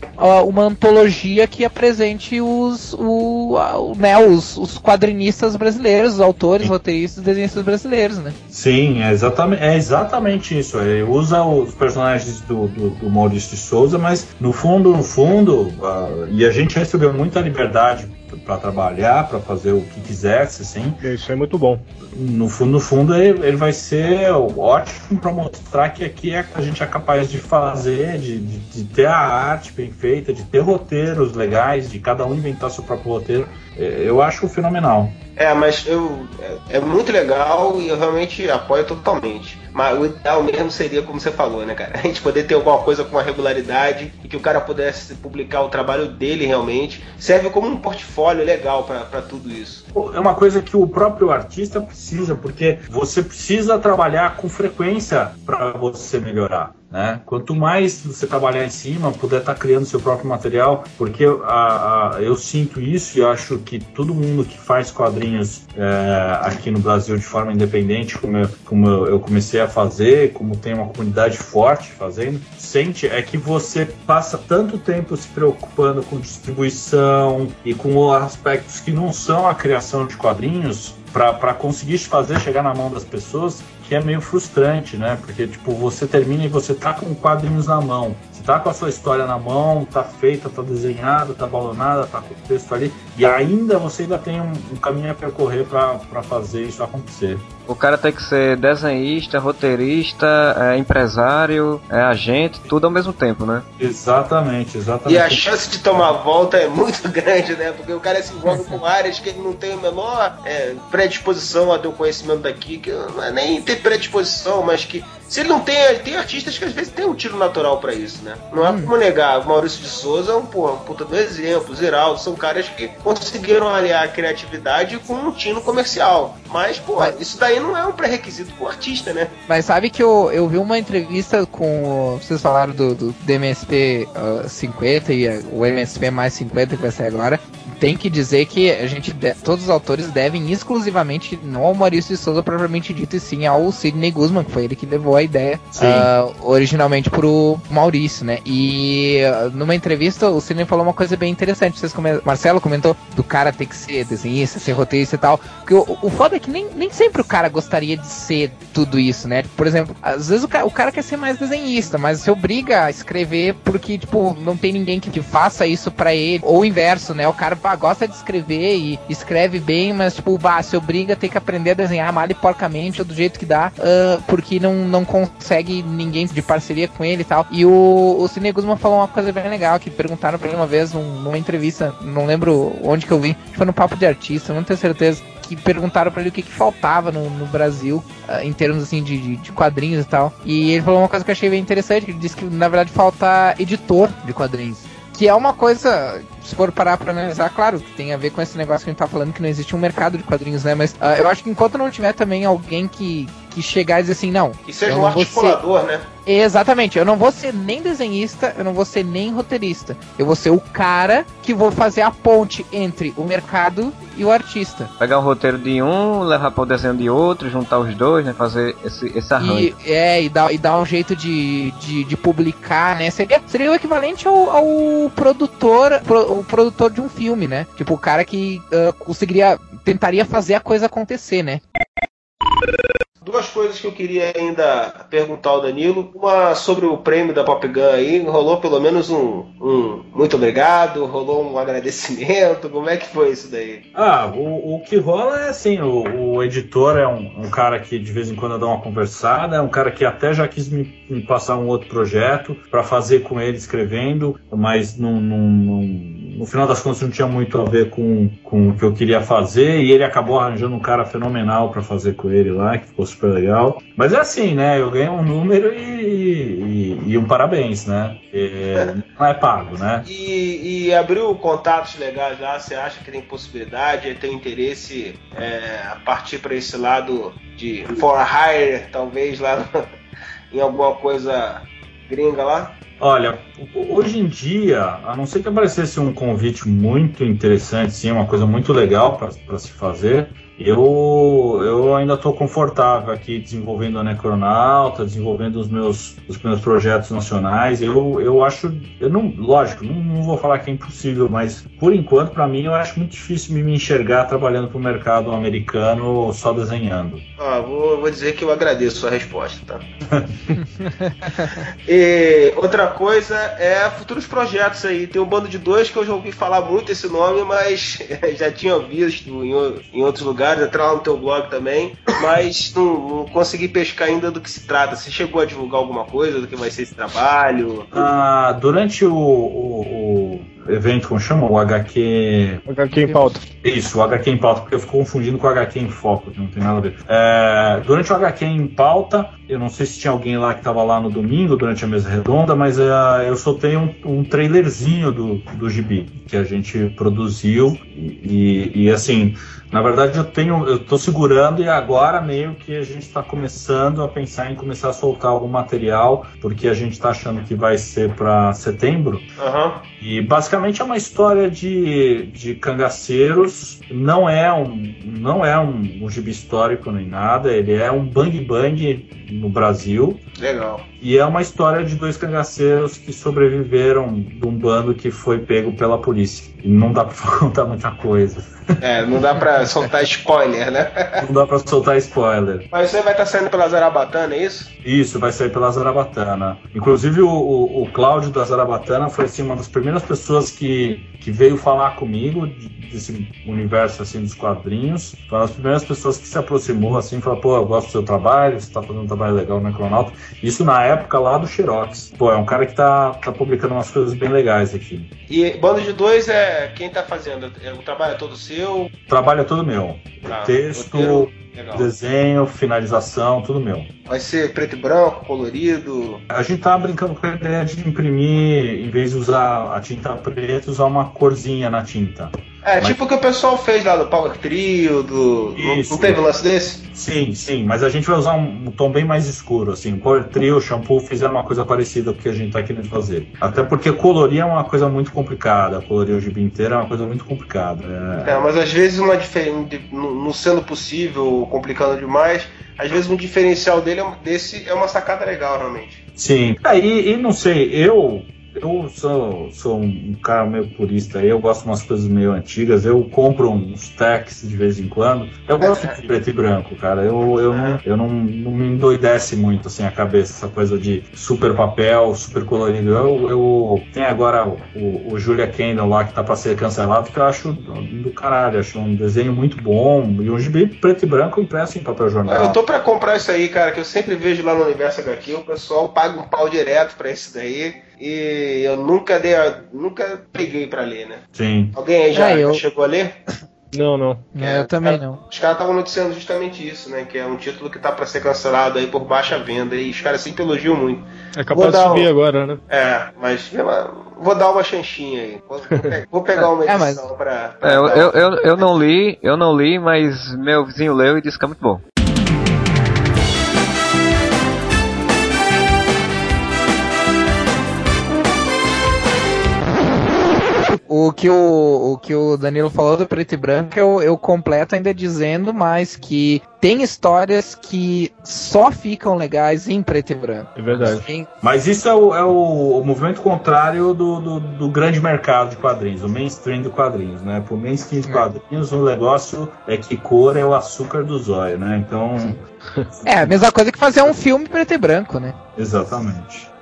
uma antologia que apresente os, o, né, os, os quadrinistas brasileiros, os autores, Sim. roteiristas, desenhistas brasileiros, né? Sim, é exatamente, é exatamente isso. Ele usa os personagens do, do, do Maurício de Souza, mas no fundo, no fundo, uh, e a gente recebeu muita liberdade para trabalhar, para fazer o que quisesse, assim. Isso é muito bom. No fundo, no fundo, ele, ele vai ser ótimo para mostrar que aqui é, a gente é capaz de fazer, de, de, de, ter a arte bem feita, de ter roteiros legais, de cada um inventar seu próprio roteiro. É, eu acho fenomenal. É, mas eu é, é muito legal e eu realmente apoio totalmente. Mas o ideal mesmo seria, como você falou, né, cara? (laughs) A gente poder ter alguma coisa com uma regularidade e que o cara pudesse publicar o trabalho dele realmente. Serve como um portfólio legal para tudo isso. É uma coisa que o próprio artista precisa, porque você precisa trabalhar com frequência para você melhorar. Né? Quanto mais você trabalhar em cima, puder estar tá criando seu próprio material, porque a, a, eu sinto isso e acho que todo mundo que faz quadrinhos é, aqui no Brasil de forma independente, como, eu, como eu comecei a fazer, como tem uma comunidade forte fazendo, sente é que você passa tanto tempo se preocupando com distribuição e com aspectos que não são a criação de quadrinhos para conseguir fazer chegar na mão das pessoas que é meio frustrante, né? Porque, tipo, você termina e você tá com quadrinhos na mão. Você tá com a sua história na mão, tá feita, tá desenhada, tá balonada, tá com o texto ali, e ainda você ainda tem um, um caminho a percorrer para fazer isso acontecer. O cara tem que ser desenhista, roteirista, é, empresário, é, agente, tudo ao mesmo tempo, né? Exatamente, exatamente. E a chance de tomar volta é muito (laughs) grande, né? Porque o cara se envolve com áreas que ele não tem a menor é, predisposição a ter o conhecimento daqui, que não é nem ter predisposição, mas que se ele não tem, tem artistas que às vezes tem um tiro natural para isso, né? Não é hum. como negar. O Maurício de Souza é um, pô, um puta do exemplo, Ziraldo, são caras que conseguiram aliar a criatividade com um tino comercial. Mas, pô, Mas... isso daí não é um pré-requisito pro artista, né? Mas sabe que eu, eu vi uma entrevista com. Vocês falaram do, do, do MSP uh, 50 e uh, o MSP mais 50 que vai sair agora tem que dizer que a gente todos os autores devem exclusivamente não ao Maurício de Souza propriamente dito, e sim ao Sidney Guzman, que foi ele que levou a ideia uh, originalmente pro Maurício, né? E uh, numa entrevista o Sidney falou uma coisa bem interessante. Vocês come... Marcelo comentou do cara ter que ser desenhista, ser roteirista e tal. Porque o, o foda é que nem, nem sempre o cara gostaria de ser tudo isso, né? Por exemplo, às vezes o cara, o cara quer ser mais desenhista, mas se obriga a escrever porque, tipo, não tem ninguém que, que faça isso para ele. Ou o inverso, né? O cara gosta de escrever e escreve bem, mas tipo, bah, se obriga a ter que aprender a desenhar mal e porcamente ou do jeito que dá, uh, porque não, não consegue ninguém de parceria com ele e tal. E o, o Cine Guzman falou uma coisa bem legal, que perguntaram pra ele uma vez num, numa entrevista, não lembro onde que eu vi, foi no Papo de Artista, não tenho certeza que perguntaram para ele o que, que faltava no, no Brasil, uh, em termos assim de, de, de, quadrinhos e tal. E ele falou uma coisa que eu achei bem interessante, ele disse que na verdade falta editor de quadrinhos. Que é uma coisa se for parar pra analisar, claro, que tem a ver com esse negócio que a gente tá falando, que não existe um mercado de quadrinhos, né? Mas uh, eu acho que enquanto não tiver também alguém que, que chegar e dizer assim, não. Que seja um articulador, ser... né? Exatamente, eu não vou ser nem desenhista, eu não vou ser nem roteirista. Eu vou ser o cara que vou fazer a ponte entre o mercado e o artista. Pegar o roteiro de um, levar para o desenho de outro, juntar os dois, né? Fazer esse, esse arranjo. E, é, e dar, e dar um jeito de, de, de publicar, né? Seria, seria o equivalente ao, ao produtor, pro, o produtor de um filme, né? Tipo, o cara que uh, conseguiria, tentaria fazer a coisa acontecer, né? Duas coisas que eu queria ainda perguntar ao Danilo. Uma sobre o prêmio da Pop Gun aí. Rolou pelo menos um, um muito obrigado, rolou um agradecimento. Como é que foi isso daí? Ah, o, o que rola é assim: o, o editor é um, um, cara que de vez em quando dá uma conversada, é um cara que até já quis me, me passar um outro projeto para fazer com ele escrevendo, mas não, não, não no final das contas não tinha muito a ver com, com o que eu queria fazer e ele acabou arranjando um cara fenomenal para fazer com ele lá, que ficou super legal. Mas é assim, né? Eu ganhei um número e, e, e um parabéns, né? É, não é pago, né? E, e, abriu contatos legais lá, você acha que tem possibilidade, tem interesse é, a partir para esse lado de for hire, talvez lá (laughs) em alguma coisa gringa lá? Olha, hoje em dia, a não ser que aparecesse um convite muito interessante, sim, uma coisa muito legal para se fazer, eu, eu ainda estou confortável aqui desenvolvendo a Necronauta, desenvolvendo os meus, os meus projetos nacionais. Eu, eu acho, eu não, lógico, não, não vou falar que é impossível, mas por enquanto, para mim, eu acho muito difícil me enxergar trabalhando para o mercado americano só desenhando. Ah, vou, vou dizer que eu agradeço a resposta, tá? (laughs) e outra coisa é futuros projetos aí. Tem um bando de dois que eu já ouvi falar muito esse nome, mas (laughs) já tinha visto em, em outros lugares lugares, entrar lá no teu blog também, mas não, não, consegui pescar ainda do que se trata. Você chegou a divulgar alguma coisa do que vai ser esse trabalho? Ah, durante o, o, o evento, como chama? O HQ. HQ em pauta. Isso, o HQ em pauta, porque eu fico confundindo com o HQ em foco, que não tem nada a ver. É, durante o HQ em pauta, eu não sei se tinha alguém lá que estava lá no domingo, durante a mesa redonda, mas é, eu soltei um, um trailerzinho do, do gibi que a gente produziu. e, e, e assim na verdade, eu tenho, eu estou segurando e agora meio que a gente está começando a pensar em começar a soltar algum material, porque a gente está achando que vai ser para setembro. Uhum. E basicamente é uma história de, de cangaceiros. Não é um, não é um, um gibi histórico nem nada. Ele é um bang bang no Brasil. Legal. E é uma história de dois cangaceiros que sobreviveram de um bando que foi pego pela polícia. E não dá pra (laughs) contar muita coisa. É, não dá pra soltar spoiler, né? Não dá pra soltar spoiler. Mas você vai estar saindo pela Zarabatana, é isso? Isso, vai sair pela Zarabatana. Inclusive, o, o, o Cláudio da Zarabatana foi assim, uma das primeiras pessoas que, que veio falar comigo desse universo assim dos quadrinhos. Foi uma das primeiras pessoas que se aproximou assim, falou: pô, eu gosto do seu trabalho, você tá fazendo um trabalho legal no Necronauta. Isso na época lá do Xerox. Pô, é um cara que tá, tá publicando umas coisas bem legais aqui. E bando de dois é quem tá fazendo? É, o trabalho é todo seu? O trabalho é todo meu. Tá, Texto, roteiro, legal. desenho, finalização, tudo meu. Vai ser preto e branco, colorido? A gente tá brincando com a ideia de imprimir, em vez de usar a tinta preta, usar uma corzinha na tinta. É, Mas- tipo o que o pessoal fez lá do Power Trio, do. Não, Isso. não teve lance desse? Sim, sim, mas a gente vai usar um, um tom bem mais escuro, assim. O Power Trio, o shampoo fizeram uma coisa parecida com o que a gente tá querendo fazer. Até porque colorir é uma coisa muito complicada. Colorir o gibi inteiro é uma coisa muito complicada. É- É, mas às vezes uma diferença, não sendo possível, complicando demais, às vezes um diferencial dele é, desse é uma sacada legal, realmente. Sim. Aí, e não sei, eu. Eu sou, sou um cara meio purista aí, eu gosto de umas coisas meio antigas, eu compro uns techs de vez em quando. Eu gosto de preto e branco, cara. Eu, eu, não, eu não, não me endoidece muito assim a cabeça, essa coisa de super papel, super colorido. Eu, eu tem agora o, o Julia Kendall lá que tá pra ser cancelado, que eu acho do caralho, acho um desenho muito bom. E um gibi preto e branco impresso em papel jornal. Eu tô pra comprar isso aí, cara, que eu sempre vejo lá no Universo HQ, o pessoal paga um pau direto pra isso daí. E eu nunca dei, a- nunca peguei pra ler, né? Sim. Alguém aí já É, eu- chegou a ler? Não, não. É, eu também não. Os caras estavam noticiando justamente isso, né? Que é um título que tá pra ser cancelado aí por baixa venda. E os caras sempre elogiam muito. É capaz de subir um- agora, né? É, mas vou dar uma chanchinha aí. Vou, vou pe- vou pegar uma (laughs) É, mas- edição pra. pra É, eu, eu, eu não li, eu não li, mas meu vizinho leu e disse que é muito bom. O que o, o que o Danilo falou do preto e branco, eu, eu completo ainda dizendo mais que tem histórias que só ficam legais em preto e branco. É verdade. Tem- Mas isso é o, é o- o movimento contrário do, do- do grande mercado de quadrinhos, o mainstream de quadrinhos, né? Pro mainstream de É. quadrinhos, o negócio é que cor é o açúcar do zóio, né? Então, É a mesma coisa que fazer um filme preto e branco, né? exatamente.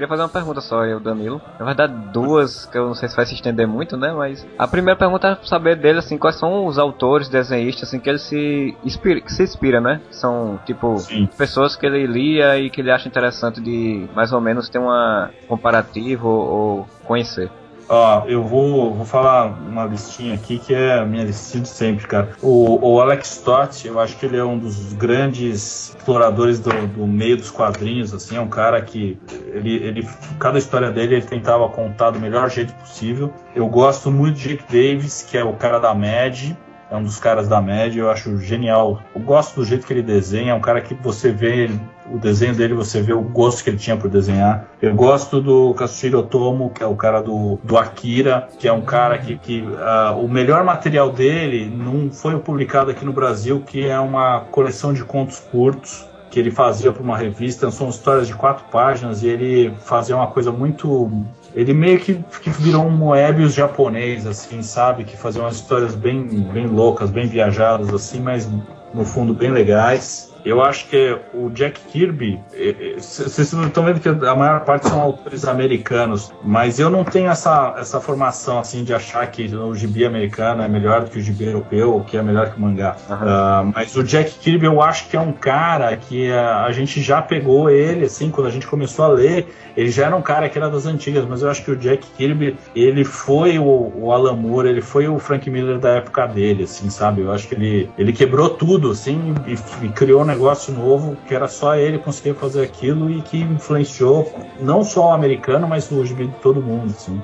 Queria fazer uma pergunta só, eu, Danilo. Na verdade, duas, que eu não sei se vai se estender muito, né? Mas a primeira pergunta é saber dele, assim, quais são os autores, desenhistas, assim, que ele se inspira, que se inspira, né? São, tipo, Sim. pessoas que ele lia e que ele acha interessante de, mais ou menos, ter uma comparativa ou, ou conhecer. Ó, eu vou, vou falar uma listinha aqui que é a minha listinha de sempre, cara. O, o Alex Stott, eu acho que ele é um dos grandes exploradores do, do meio dos quadrinhos, assim, é um cara que ele, ele, cada história dele ele tentava contar do melhor jeito possível. Eu gosto muito de Jake Davis, que é o cara da Mad, é um dos caras da média, eu acho genial. Eu gosto do jeito que ele desenha, é um cara que você vê ele- o desenho dele, você vê o gosto que ele tinha por desenhar. Eu gosto do Katsuhiro Otomo, que é o cara do, do Akira, que é um cara que, que ah, o melhor material dele não foi publicado aqui no Brasil, que é uma coleção de contos curtos que ele fazia para uma revista, são histórias de quatro páginas e ele fazia uma coisa muito ele meio que, que virou um Moebius japonês, assim, sabe? Que fazia umas histórias bem, bem loucas, bem viajadas, assim, mas no fundo bem legais. Eu acho que o Jack Kirby, eh, eh, vocês estão vendo que a maior parte são autores americanos, mas eu não tenho essa, essa formação assim de achar que o gibi americano é melhor do que o gibi europeu, ou que é melhor que o mangá. Ah, mas o Jack Kirby eu acho que é um cara que ah, a gente já pegou ele, assim, quando a gente começou a ler, ele já era um cara que era das antigas, mas eu acho que o Jack Kirby, ele foi o, o Alan Moore, ele foi o Frank Miller da época dele, assim, sabe? Eu acho que ele, ele quebrou tudo, assim, e, e criou um negócio novo que era só ele conseguir fazer aquilo e que influenciou não só o americano, mas o gibi de todo mundo, assim.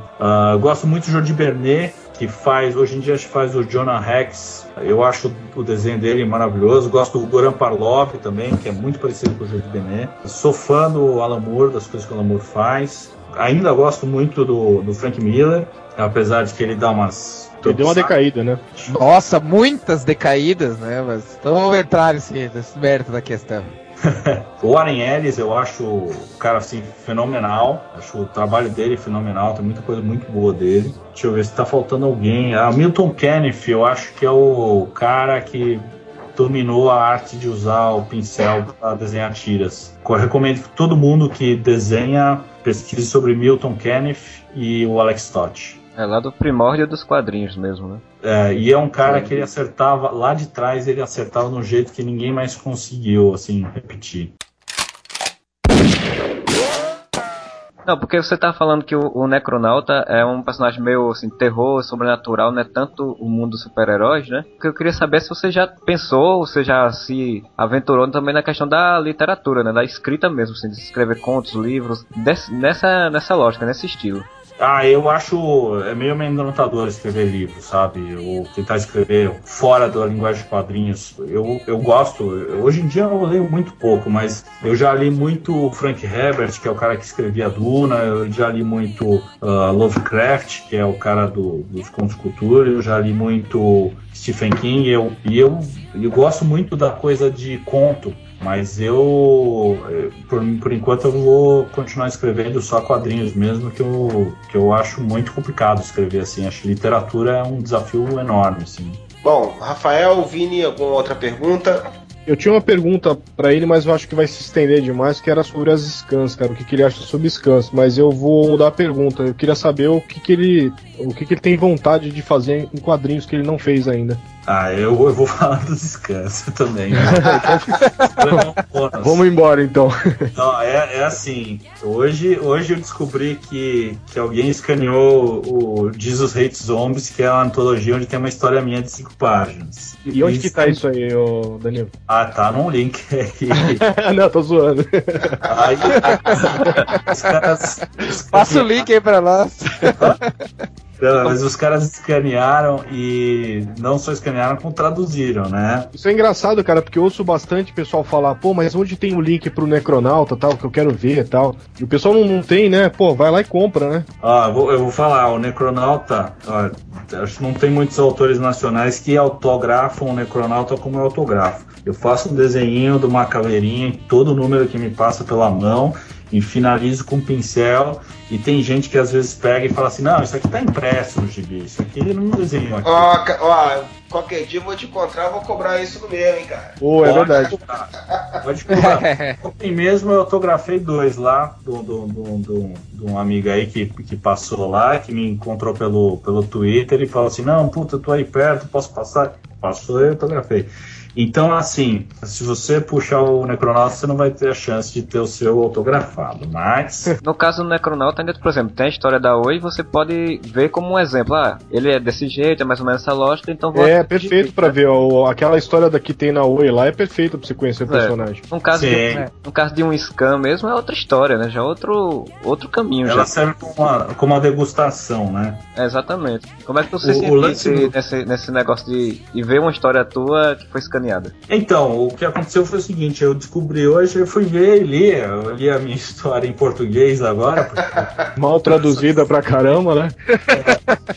Eu gosto muito do Jordi Bernet, que faz, hoje em dia faz o Jonah Rex, eu acho o desenho dele maravilhoso, gosto do Goran Parlov também, que é muito parecido com o Jordi Bernet. Sou fã do Alan Moore, das coisas que o Alan Moore faz. Ainda gosto muito do, do Frank Miller, apesar de que ele dá umas... Ele deu uma decaída, né? Nossa, muitas decaídas, né? Mas então vamos entrar nesse, nesse mérito da questão. (laughs) o Warren Ellis, eu acho o cara assim fenomenal. Acho o trabalho dele fenomenal, tem muita coisa muito boa dele. Deixa eu ver se tá faltando alguém. Ah, Milton Kenneth, eu acho que é o cara que dominou a arte de usar o pincel para desenhar tiras. Eu recomendo que todo mundo que desenha pesquise sobre Milton Kenneth e o Alex Todd. É lá do primórdio dos quadrinhos mesmo, né? É, e é um cara que ele acertava, lá de trás ele acertava de um jeito que ninguém mais conseguiu, assim, repetir. Não, porque você tá falando que o, o Necronauta é um personagem meio assim, terror, sobrenatural, não é tanto o mundo dos super-heróis, né? Porque eu queria saber se você já pensou, você já se aventurou também na questão da literatura, né? Da escrita mesmo, assim, de escrever contos, livros, desse, nessa, nessa lógica, nesse estilo. Ah, eu acho é meio amedrontador escrever livro, sabe? Ou tentar escrever fora da linguagem de quadrinhos. Eu, eu gosto, hoje em dia eu leio muito pouco, mas eu já li muito Frank Herbert, que é o cara que escrevia Duna, eu já li muito uh, Lovecraft, que é o cara do, dos contos de cultura, eu já li muito Stephen King, eu, e eu, eu gosto muito da coisa de conto. Mas eu, por, por enquanto, eu vou continuar escrevendo só quadrinhos mesmo, que eu, que eu acho muito complicado escrever assim. Acho que literatura é um desafio enorme, assim. Bom, Rafael, Vini, alguma outra pergunta? Eu tinha uma pergunta para ele, mas eu acho que vai se estender demais, que era sobre as scans, cara, o que, que ele acha sobre scans. Mas eu vou mudar a pergunta. Eu queria saber o que, que ele, o que, que ele tem vontade de fazer em quadrinhos que ele não fez ainda. Ah, eu, eu vou (laughs) falar dos scans também. (laughs) Né? Vamos embora então. Não, é, é assim. Hoje, hoje eu descobri que, que alguém escaneou o Jesus Hates Zombies, que é uma antologia onde tem uma história minha de cinco páginas. E onde que tá isso aí, ô Danilo? Ah, tá num link aqui. (laughs) não, tô zoando. Aí, os caras, Passa o link aí pra nós. Não, mas os caras escanearam e não só escanearam, como traduziram, né? Isso é engraçado, cara, porque eu ouço bastante pessoal falar, pô, mas onde tem o link pro Necronauta tal, que eu quero ver e tal. E o pessoal não, não tem, né? Pô, vai lá e compra, né? Ó, eu vou, eu vou falar, o Necronauta, ó, acho que não tem muitos autores nacionais que autografam o Necronauta como eu autografo. Eu faço um desenho de uma caveirinha em todo número que me passa pela mão e finalizo com um pincel. E tem gente que às vezes pega e fala assim: não, isso aqui tá impresso no gibi, isso aqui não desenho aqui. Ó, ó, qualquer dia eu vou te encontrar, vou cobrar isso no meu, hein, cara. Pô, é Pode verdade. cobrar, Pode cobrar. (laughs) Ontem mesmo eu autografei dois lá, do, do, do, do- de um amigo aí que, que passou lá, que me encontrou pelo, pelo Twitter e falou assim: não, puta, eu tô aí perto, posso passar? Passou e eu autografei. Então, assim, se você puxar o Necronauta, você não vai ter a chance de ter o seu autografado, mas. (laughs) No caso do Necronauta, ainda, por exemplo, tem a história da Oi, você pode ver como um exemplo. Ah, ele é desse jeito, é mais ou menos essa lógica, então vou É perfeito pra ver. ó, aquela história da que tem na Oi lá é perfeita pra você conhecer o É. personagem. No caso, de, Sim. no caso de um scan mesmo, é outra história, né? Já é outro, outro caminho. Ela Já. serve como uma, como uma degustação, né? É, exatamente. Como é que você O- se o lance nesse, nesse negócio de, de ver uma história tua que foi escaneada? Então, o que aconteceu foi o seguinte, eu descobri hoje, eu fui ver e li, eu li a minha (laughs) história em português agora, porque, Mal traduzida pra caramba, né?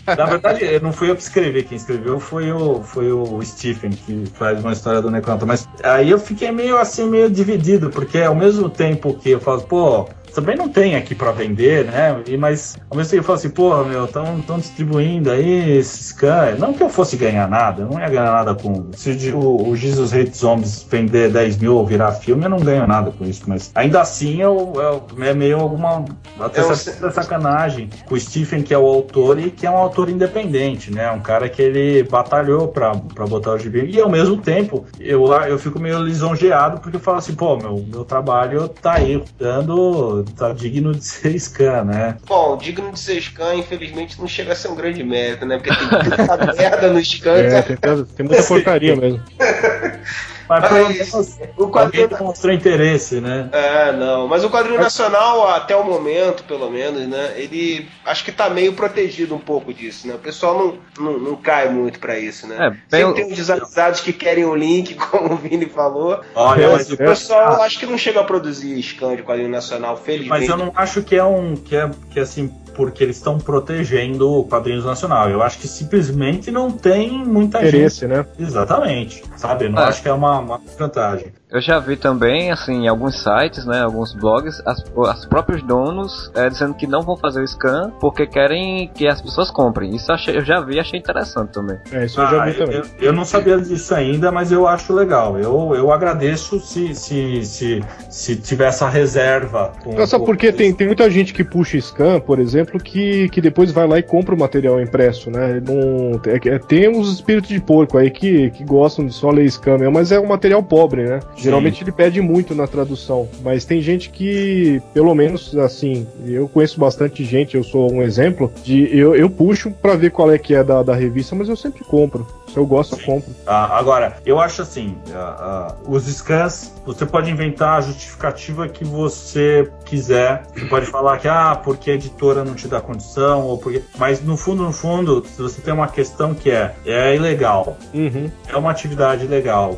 na verdade, eu não fui eu que escrevi, quem escreveu foi o, foi o Stephen, que faz uma história do Necronauta, mas aí eu fiquei meio assim, meio dividido, porque ao mesmo tempo que eu falo, pô, também não tem aqui pra vender, né? E, mas ao mesmo tempo eu falo assim, pô, meu, estão distribuindo aí esses scan. Não que eu fosse ganhar nada, eu não ia ganhar nada com. Se o, o Jesus Hate Zombies vender 10 mil ou virar filme, eu não ganho nada com isso. Mas ainda assim eu, eu- é meio alguma. Até Eu certa sacanagem com o Stephen, que é o autor e que é um autor independente, né? Um cara que ele batalhou pra, pra botar o gibi. E ao mesmo tempo, eu, eu fico meio lisonjeado porque eu falo assim, pô, meu, meu trabalho tá aí, dando. Tá digno de ser scan, né? Bom, digno de ser scan, infelizmente, não chega a ser um grande mérito, né? Porque tem muita (laughs) merda no scan. É, tem, tem muita porcaria mesmo. (laughs) Mas pelo Mas menos o alguém quadrinho. demonstrou interesse, né? É, não. Mas o quadrinho nacional, até o momento, pelo menos, né? Ele acho que tá meio protegido um pouco disso, né? O pessoal não, não, não cai muito pra isso, né? É, bem Sempre tem uns desavisados que querem o link, (laughs) como o Vini falou. Olha, É, mas O pessoal acho que não chega a produzir scan de quadrinho nacional, felizmente. Mas eu não acho que é um que é que assim porque eles estão protegendo o quadrinhos nacional. Eu acho que simplesmente não tem muita gente. Interesse, né? Exatamente, sabe? Eu não É. acho que é uma, uma vantagem. Eu já vi também, assim, em alguns sites, né, alguns blogs, as, as próprios donos é, dizendo que não vão fazer o scan porque querem que as pessoas comprem. Isso achei, eu já vi e achei interessante também. É, isso eu já Ah, vi também. eu, eu não sabia disso ainda, mas eu acho legal. Eu, eu agradeço se, se, se, se tiver essa reserva. Com, Não, sabe com- por quê? Tem, tem muita gente que puxa scan, por exemplo, que, que depois vai lá e compra o material impresso, né? Não, é, é, tem uns espíritos de porco aí que, que gostam de só ler scan, mesmo, mas é um material pobre, né? Geralmente ele pede muito na tradução, mas tem gente que, pelo menos assim, eu conheço bastante gente, eu sou um exemplo, de eu, eu puxo pra ver qual é que é da, da revista, mas eu sempre compro. Se eu gosto, eu compro. Ah, agora, eu acho assim, ah, ah, os scans, você pode inventar a justificativa que você quiser. Você pode falar que, ah, porque a editora não te dá condição, ou porque. Mas no fundo, no fundo, se você tem uma questão que é, é ilegal, Uhum. é uma atividade legal.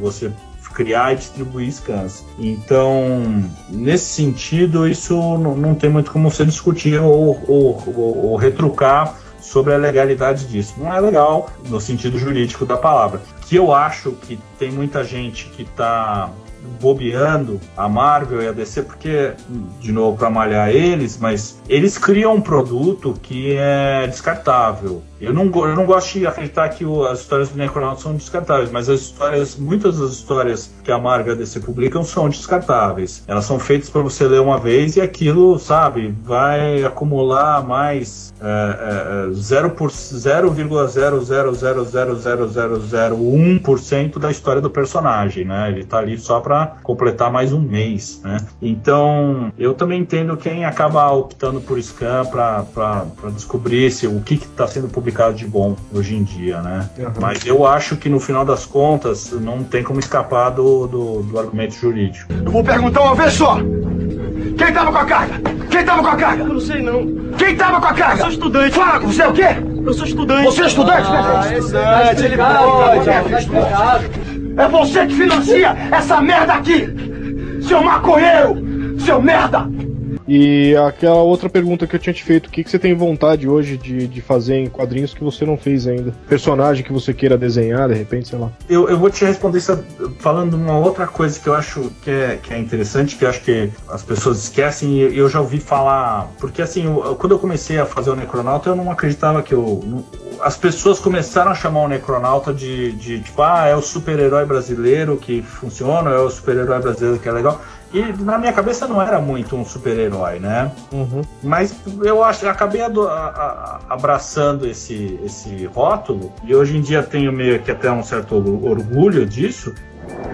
Você criar e distribuir scans. Então, nesse sentido, isso não, tem muito como você discutir ou, ou, ou- ou retrucar sobre a legalidade disso. Não é legal no sentido jurídico da palavra. Que eu acho que tem muita gente que está bobeando a Marvel e a DC porque de novo para malhar eles, mas eles criam um produto que é descartável. Eu não, eu não gosto de acreditar que o- as histórias do Necronauts são descartáveis, mas as histórias, muitas das histórias que a Marvel e a DC publicam são descartáveis. Elas são feitas para você ler uma vez e aquilo, sabe, vai acumular mais é, é, é, 0 por 0,000000001% da história do personagem, né? Ele tá ali só para completar mais um mês, né? Então, eu também entendo quem acaba optando por scan para descobrir se o que está sendo publicado de bom hoje em dia, né? Uhum. Mas eu acho que no final das contas não tem como escapar do, do, do argumento jurídico. Eu vou perguntar uma vez só. Quem tava com a carga? Quem tava com a carga? Eu não sei não. Quem tava com a carga? Eu sou estudante. Fala, você é o quê? Eu sou estudante. Você é estudante? Ah, é estudante, ele pode. É você que financia essa merda aqui. Seu maconheiro. Seu merda. E aquela outra pergunta que eu tinha te feito, o que, que você tem vontade hoje de, de fazer em quadrinhos que você não fez ainda? Personagem que você queira desenhar, de repente, sei lá. Eu, eu vou te responder isso falando uma outra coisa que eu acho que é, que é interessante, que eu acho que as pessoas esquecem e eu já ouvi falar. Porque assim, eu- quando eu comecei a fazer o Necronauta, eu não acreditava que eu. as pessoas começaram a chamar o Necronauta de, de tipo, ah, é o super-herói brasileiro que funciona, é o super-herói brasileiro que é legal. E na minha cabeça não era muito um super-herói, né? Uhum. Mas eu acho, eu acabei a- a- abraçando esse, esse rótulo e hoje em dia tenho meio que até um certo orgulho disso.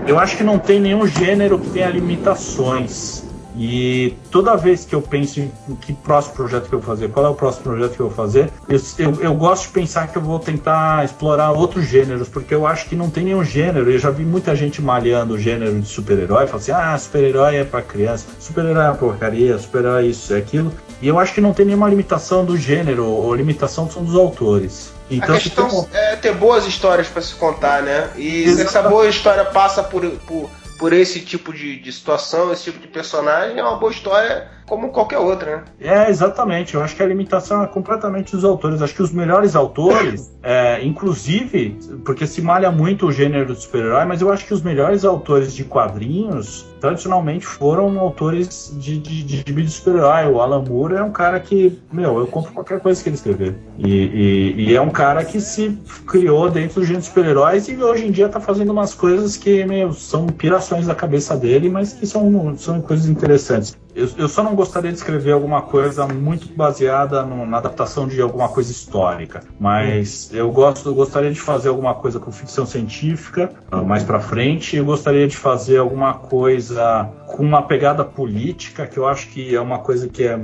Eu acho que não tem nenhum gênero que tenha limitações. E toda vez que eu penso em que próximo projeto que eu vou fazer, qual é o próximo projeto que eu vou fazer, eu, eu, eu gosto de pensar que eu vou tentar explorar outros gêneros, porque eu acho que não tem nenhum gênero. Eu já vi muita gente malhando o gênero de super-herói, fala assim: ah, super-herói é pra criança, super-herói é uma porcaria, super-herói é isso, é aquilo. E eu acho que não tem nenhuma limitação do gênero, ou limitação são dos autores. Então, a questão tem- é ter boas histórias pra se contar, né? E se essa Exatamente. boa história passa por, por, por esse tipo de, de situação, esse tipo de personagem, é uma boa história como qualquer outra, né? É, exatamente. Eu acho que a limitação é completamente dos autores. Acho que os melhores autores, (laughs) é, inclusive, porque se malha muito o gênero do super-herói, mas eu acho que os melhores autores de quadrinhos, tradicionalmente, foram autores de, de, de, de super-herói. O Alan Moore é um cara que, meu, eu compro qualquer coisa que ele escrever. E, e, e é um cara que se criou dentro do gênero de super-heróis e hoje em dia tá fazendo umas coisas que, meu, são pirações da cabeça dele, mas que são, são coisas interessantes. Eu, eu só não gostaria de escrever alguma coisa muito baseada no- na adaptação de alguma coisa histórica, mas eu gosto, eu gostaria de fazer alguma coisa com ficção científica ah, mais para frente. Eu gostaria de fazer alguma coisa com uma pegada política, que eu acho que é uma coisa que, é,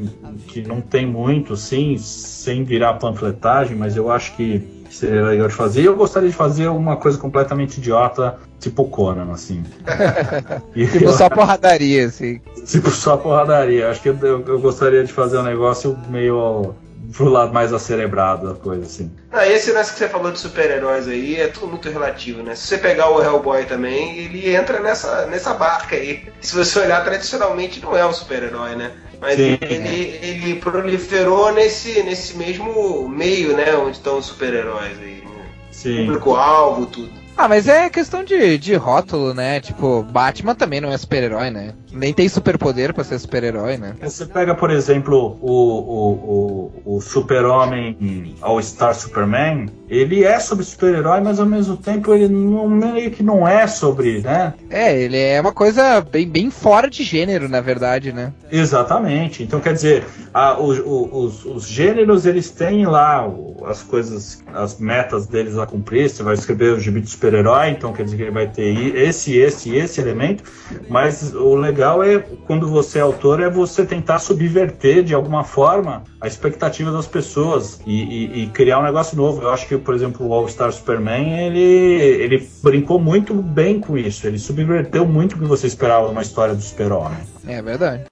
que não tem muito, sim, sem virar panfletagem, mas eu acho que seria legal de fazer. E eu gostaria de fazer uma coisa completamente idiota, tipo Conan, assim. (laughs) E Tipo, eu- só porradaria, assim. (laughs) Tipo, só porradaria. Acho que eu, eu gostaria de fazer um negócio meio pro lado mais acerebrado da coisa, assim. Ah, esse lance que você falou de super-heróis aí é tudo muito relativo, né? Se você pegar o Hellboy também, ele entra nessa, nessa barca aí. Se você olhar tradicionalmente, não é um super-herói, né? Mas Sim. ele, ele proliferou nesse, nesse mesmo meio, né? Onde estão os super-heróis aí. Né? Público-alvo, tudo. Ah, mas é questão de, de rótulo, né? Tipo, Batman também não é super-herói, né? Nem tem superpoder pra ser super-herói, né? Você pega, por exemplo, o, o, o, o Super-Homem All-Star Superman, ele é sobre super-herói, mas ao mesmo tempo ele não, meio que não é sobre, né? É, ele é uma coisa bem, bem fora de gênero, na verdade, né? Exatamente. Então, quer dizer, a, o- o- os, os gêneros, eles têm lá as coisas, as metas deles a cumprir. Você vai escrever o gibi de super-herói, então quer dizer que ele vai ter esse, esse e esse elemento. Mas o legal é, quando você é autor, é você tentar subverter de alguma forma a expectativa das pessoas e, e- e criar um negócio novo. Eu acho que, por exemplo, o All-Star Superman, ele, ele brincou muito bem com isso. Ele subverteu muito o que você esperava de uma história do super-homem. É verdade.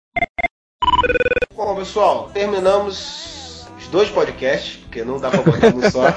Bom, pessoal, terminamos os dois podcasts, porque não dá pra botar um só. (laughs)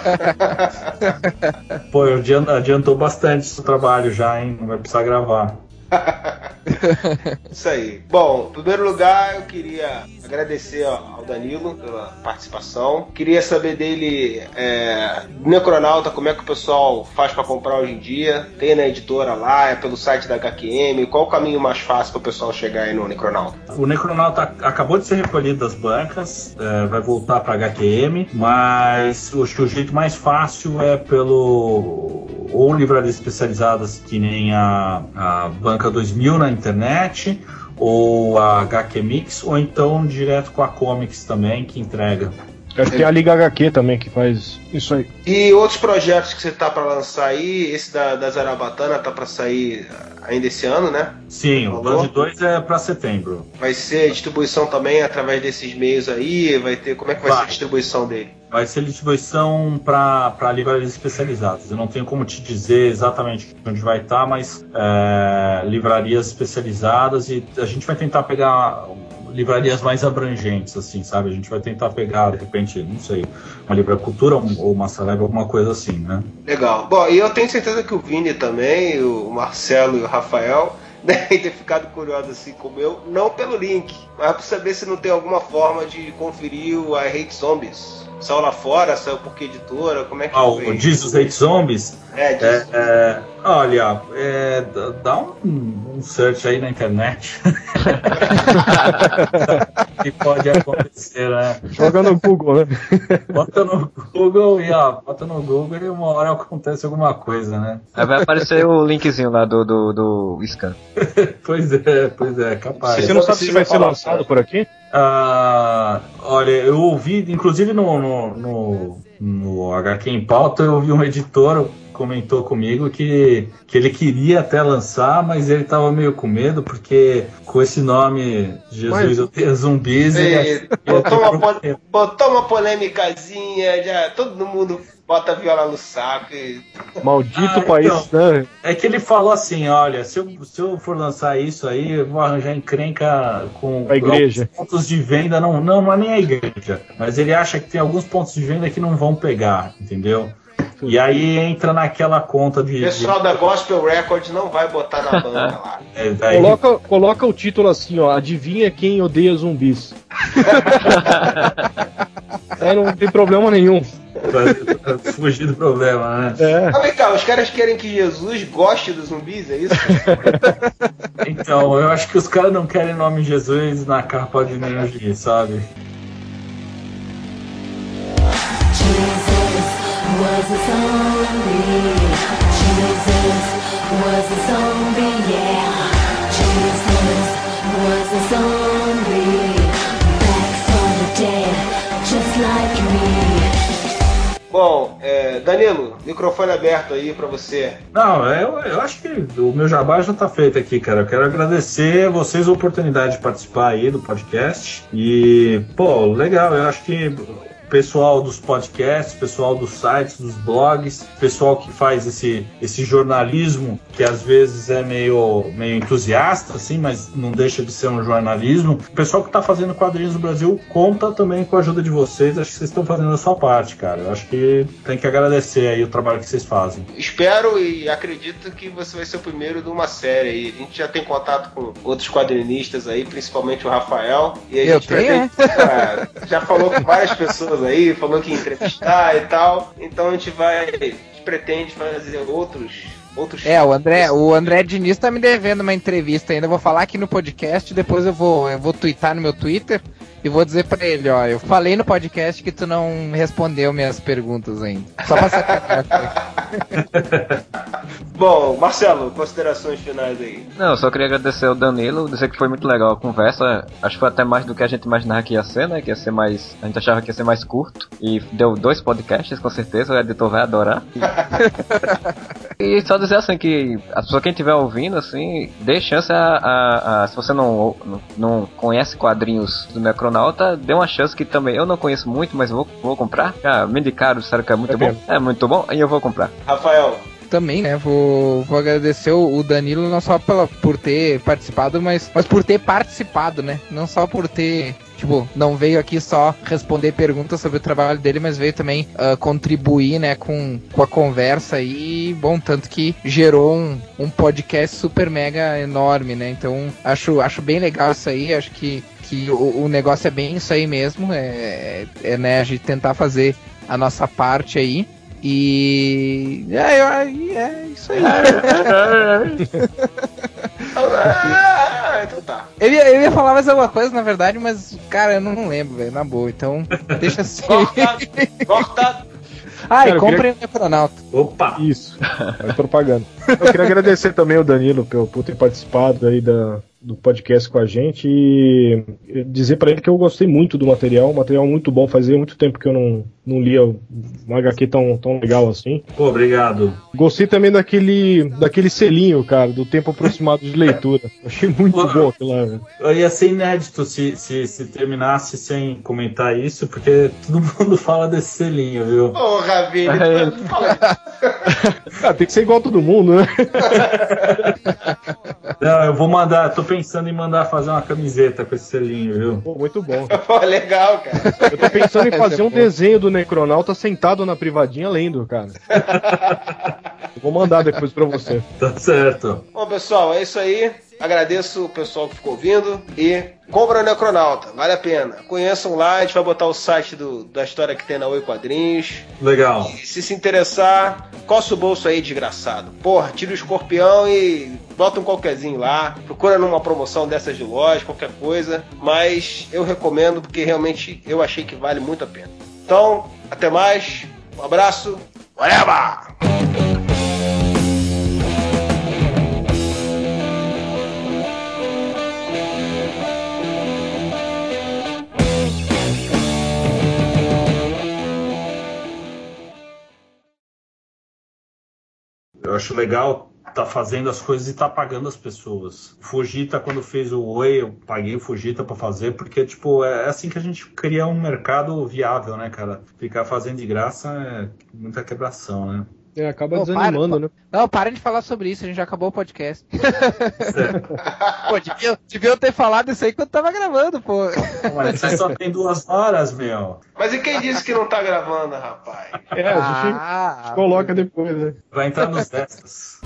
Pô, adian- adiantou bastante esse trabalho já, hein? Não vai precisar gravar. (laughs) Isso aí. Bom, em primeiro lugar, eu queria agradecer ao Danilo pela participação. Queria saber dele, é, Necronauta, como é que o pessoal faz pra comprar hoje em dia. Tem na editora lá, é pelo site da HQM. Qual o caminho mais fácil pro pessoal chegar aí no Necronauta? O Necronauta acabou de ser recolhido das bancas, é, vai voltar para HQM, mas acho que o jeito mais fácil é pelo ou livrarias especializadas que nem a, a Banca 2000 na internet, ou a HQ Mix, ou então direto com a Comics também, que entrega. Acho que tem a Liga HQ também que faz isso aí. E outros projetos que você tá pra lançar aí, esse da, da Zarabatana tá pra sair ainda esse ano, né? Sim, o? Land 2 é para setembro. Vai ser distribuição também através desses meios aí, vai ter. Como é que vai, ser Vai. a distribuição dele? Vai ser distribuição para livrarias especializadas. Eu não tenho como te dizer exatamente onde vai estar, mas é, livrarias especializadas e a gente vai tentar pegar livrarias mais abrangentes, assim, sabe? A gente vai tentar pegar, de repente, não sei, uma Livra Cultura um- ou uma Celeb, alguma coisa assim, né? Legal. Bom, e eu tenho certeza que o Vini também, o Marcelo e o Rafael devem (laughs) ter ficado curiosos assim como eu, não pelo link, mas para saber se não tem alguma forma de conferir o I Hate Zombies. Saiu lá fora, saiu por que editora, como é que Ah, foi? o Jesus Hate Zombies. É, É, diz- é, olha, é, dá- um, um search aí na internet. (laughs) que pode acontecer, né? Joga no Google, né? Bota no Google e ó, bota no Google e uma hora acontece alguma coisa, né? Aí vai aparecer o linkzinho lá do, do, do Scan. (laughs) Pois é, pois é, capaz. Você não sabe se vai ser lançado por aqui? Ah, olha, eu ouvi, inclusive no, no, no, no HQ em pauta, eu ouvi um editor comentou comigo que, que ele queria até lançar, mas ele tava meio com medo, porque com esse nome Jesus Mas- odeia zumbis, botou, uma, problema. botou uma polêmicazinha, já todo mundo bota a viola no saco e Maldito Ah, país, então. né? É que ele falou assim, olha, se eu, se eu for lançar isso aí, eu vou arranjar encrenca com A igreja. pontos de venda, não, não, não é nem a igreja, mas ele acha que tem alguns pontos de venda que não vão pegar, entendeu? E aí entra naquela conta de. o pessoal da Gospel Records não vai botar na banda (laughs) lá. de- é, daí- Coloca, coloca o título assim, ó. Adivinha quem odeia zumbis? Aí (laughs) não tem problema nenhum. pra, pra fugir do problema, né? É. Ah, vem cá, os caras querem que Jesus goste dos zumbis, é isso? (laughs) Então, eu acho que os caras não querem nome Jesus na capa de energia, sabe? A zombie. Jesus was a zombie, yeah. Jesus was a zombie. Back from the dead, just like me. Bom, é, Danilo, microfone aberto aí pra você. Não, eu, eu acho que o meu jabá já tá feito aqui, cara. Eu quero agradecer a vocês a oportunidade de participar aí do podcast. E, pô, legal, eu acho que pessoal dos podcasts, pessoal dos sites, dos blogs, pessoal que faz esse, esse jornalismo, que às vezes é meio, meio entusiasta, assim, mas não deixa de ser um jornalismo. O pessoal que tá fazendo quadrinhos no Brasil conta também com a ajuda de vocês. Acho que vocês estão fazendo a sua parte, cara. Eu acho que tem que agradecer aí o trabalho que vocês fazem. Espero e acredito que você vai ser o primeiro de uma série aí. A gente já tem contato com outros quadrinistas aí, principalmente o Rafael. E a Eu gente tenho, ter- É, já falou com várias pessoas pessoas aí, falou que ia entrevistar e tal. Então a gente vai. A gente pretende fazer outros. Outros É, o André, o André Diniz tá me devendo uma entrevista ainda. Eu vou falar aqui no podcast, depois eu vou, eu vou twittar no meu Twitter e vou dizer pra ele, ó, eu falei no podcast que tu não respondeu minhas perguntas ainda. Só pra sacar. (laughs) Bom, Marcelo, considerações finais aí. Não, eu só queria agradecer ao Danilo, dizer que foi muito legal a conversa. Acho que foi até mais do que a gente imaginava que ia ser, né? Que ia ser mais. A gente achava que ia ser mais curto. E deu dois podcasts, com certeza, o editor vai adorar. (laughs) E só dizer assim que a pessoa quem estiver ouvindo, assim, dê chance a, a- a- se você não, não, não conhece quadrinhos do Necronauta, dê uma chance que também eu não conheço muito, mas vou, vou comprar. Já me indicaram, disseram que é muito É bom. mesmo. É muito bom, e eu vou comprar. Rafael, Também, né? Vou, vou agradecer o, Danilo não só pela, por ter participado, mas, mas por ter participado, né? Não só por ter. Tipo, não veio aqui só responder perguntas sobre o trabalho dele, mas veio também ah, contribuir, né, com, com a conversa aí. Bom, tanto que gerou um, um podcast super mega enorme, né? Então, acho, acho bem legal isso aí. Acho que, que o, o negócio é bem isso aí mesmo. É, é né, a gente tentar fazer a nossa parte aí. E é, é, é isso aí. Então (laughs) tá. Eu ia, eu ia falar mais alguma coisa, na verdade, mas, cara, eu não lembro, velho, na boa. Então, deixa assim. Corta, corta. (laughs) ah, e Cara, eu comprem o Necronauta. Opa! Isso, é propaganda. Eu queria agradecer também o Danilo por, por ter participado aí da, do podcast com a gente e dizer pra ele que eu gostei muito do material, um material muito bom, fazia muito tempo que eu não, não lia um HQ tão, tão legal assim. Pô, obrigado. Gostei também daquele, daquele selinho, cara, do tempo aproximado de leitura. (laughs) Achei muito Pô. bom aquilo lá. velho. Eu ia ser inédito se, se, se terminasse sem comentar isso, porque todo (laughs) mundo fala desse selinho, viu? Porra, Vini. É. (laughs) Ah, tem que ser igual a todo mundo, né? Não, eu vou mandar, tô pensando em mandar fazer uma camiseta com esse selinho, viu? Pô, muito bom. Pô, legal, cara. Eu tô pensando em fazer é um desenho do Necronauta sentado na privadinha lendo, cara. (laughs) Vou mandar depois pra você. Tá certo. Bom, pessoal, é isso aí. Agradeço o pessoal que ficou ouvindo e compra o Necronauta, vale a pena. Conheçam lá, a gente vai botar o site do- da história que tem na Oi Quadrinhos. Legal. E se se interessar, coça o bolso aí, desgraçado. Porra, tira o escorpião e bota um qualquerzinho lá. Procura numa promoção dessas de loja, qualquer coisa. Mas eu recomendo porque realmente eu achei que vale muito a pena. Então, até mais. Um abraço. Whatever! Eu acho legal tá fazendo as coisas e tá pagando as pessoas. Fujita, quando fez o Oi, eu paguei o Fujita pra fazer, porque, tipo, é assim que a gente cria um mercado viável, né, cara? Ficar fazendo de graça é muita quebração, né? É, acaba Pô, desanimando, para, né? Não, parem de falar sobre isso, a gente já acabou o podcast. (laughs) pô, devia, devia ter falado isso aí quando tava gravando, pô. Mas você só tem duas horas, meu. Mas e quem disse que não tá gravando, rapaz? É, a gente Ah, coloca depois, né? Vai entrar nos extras.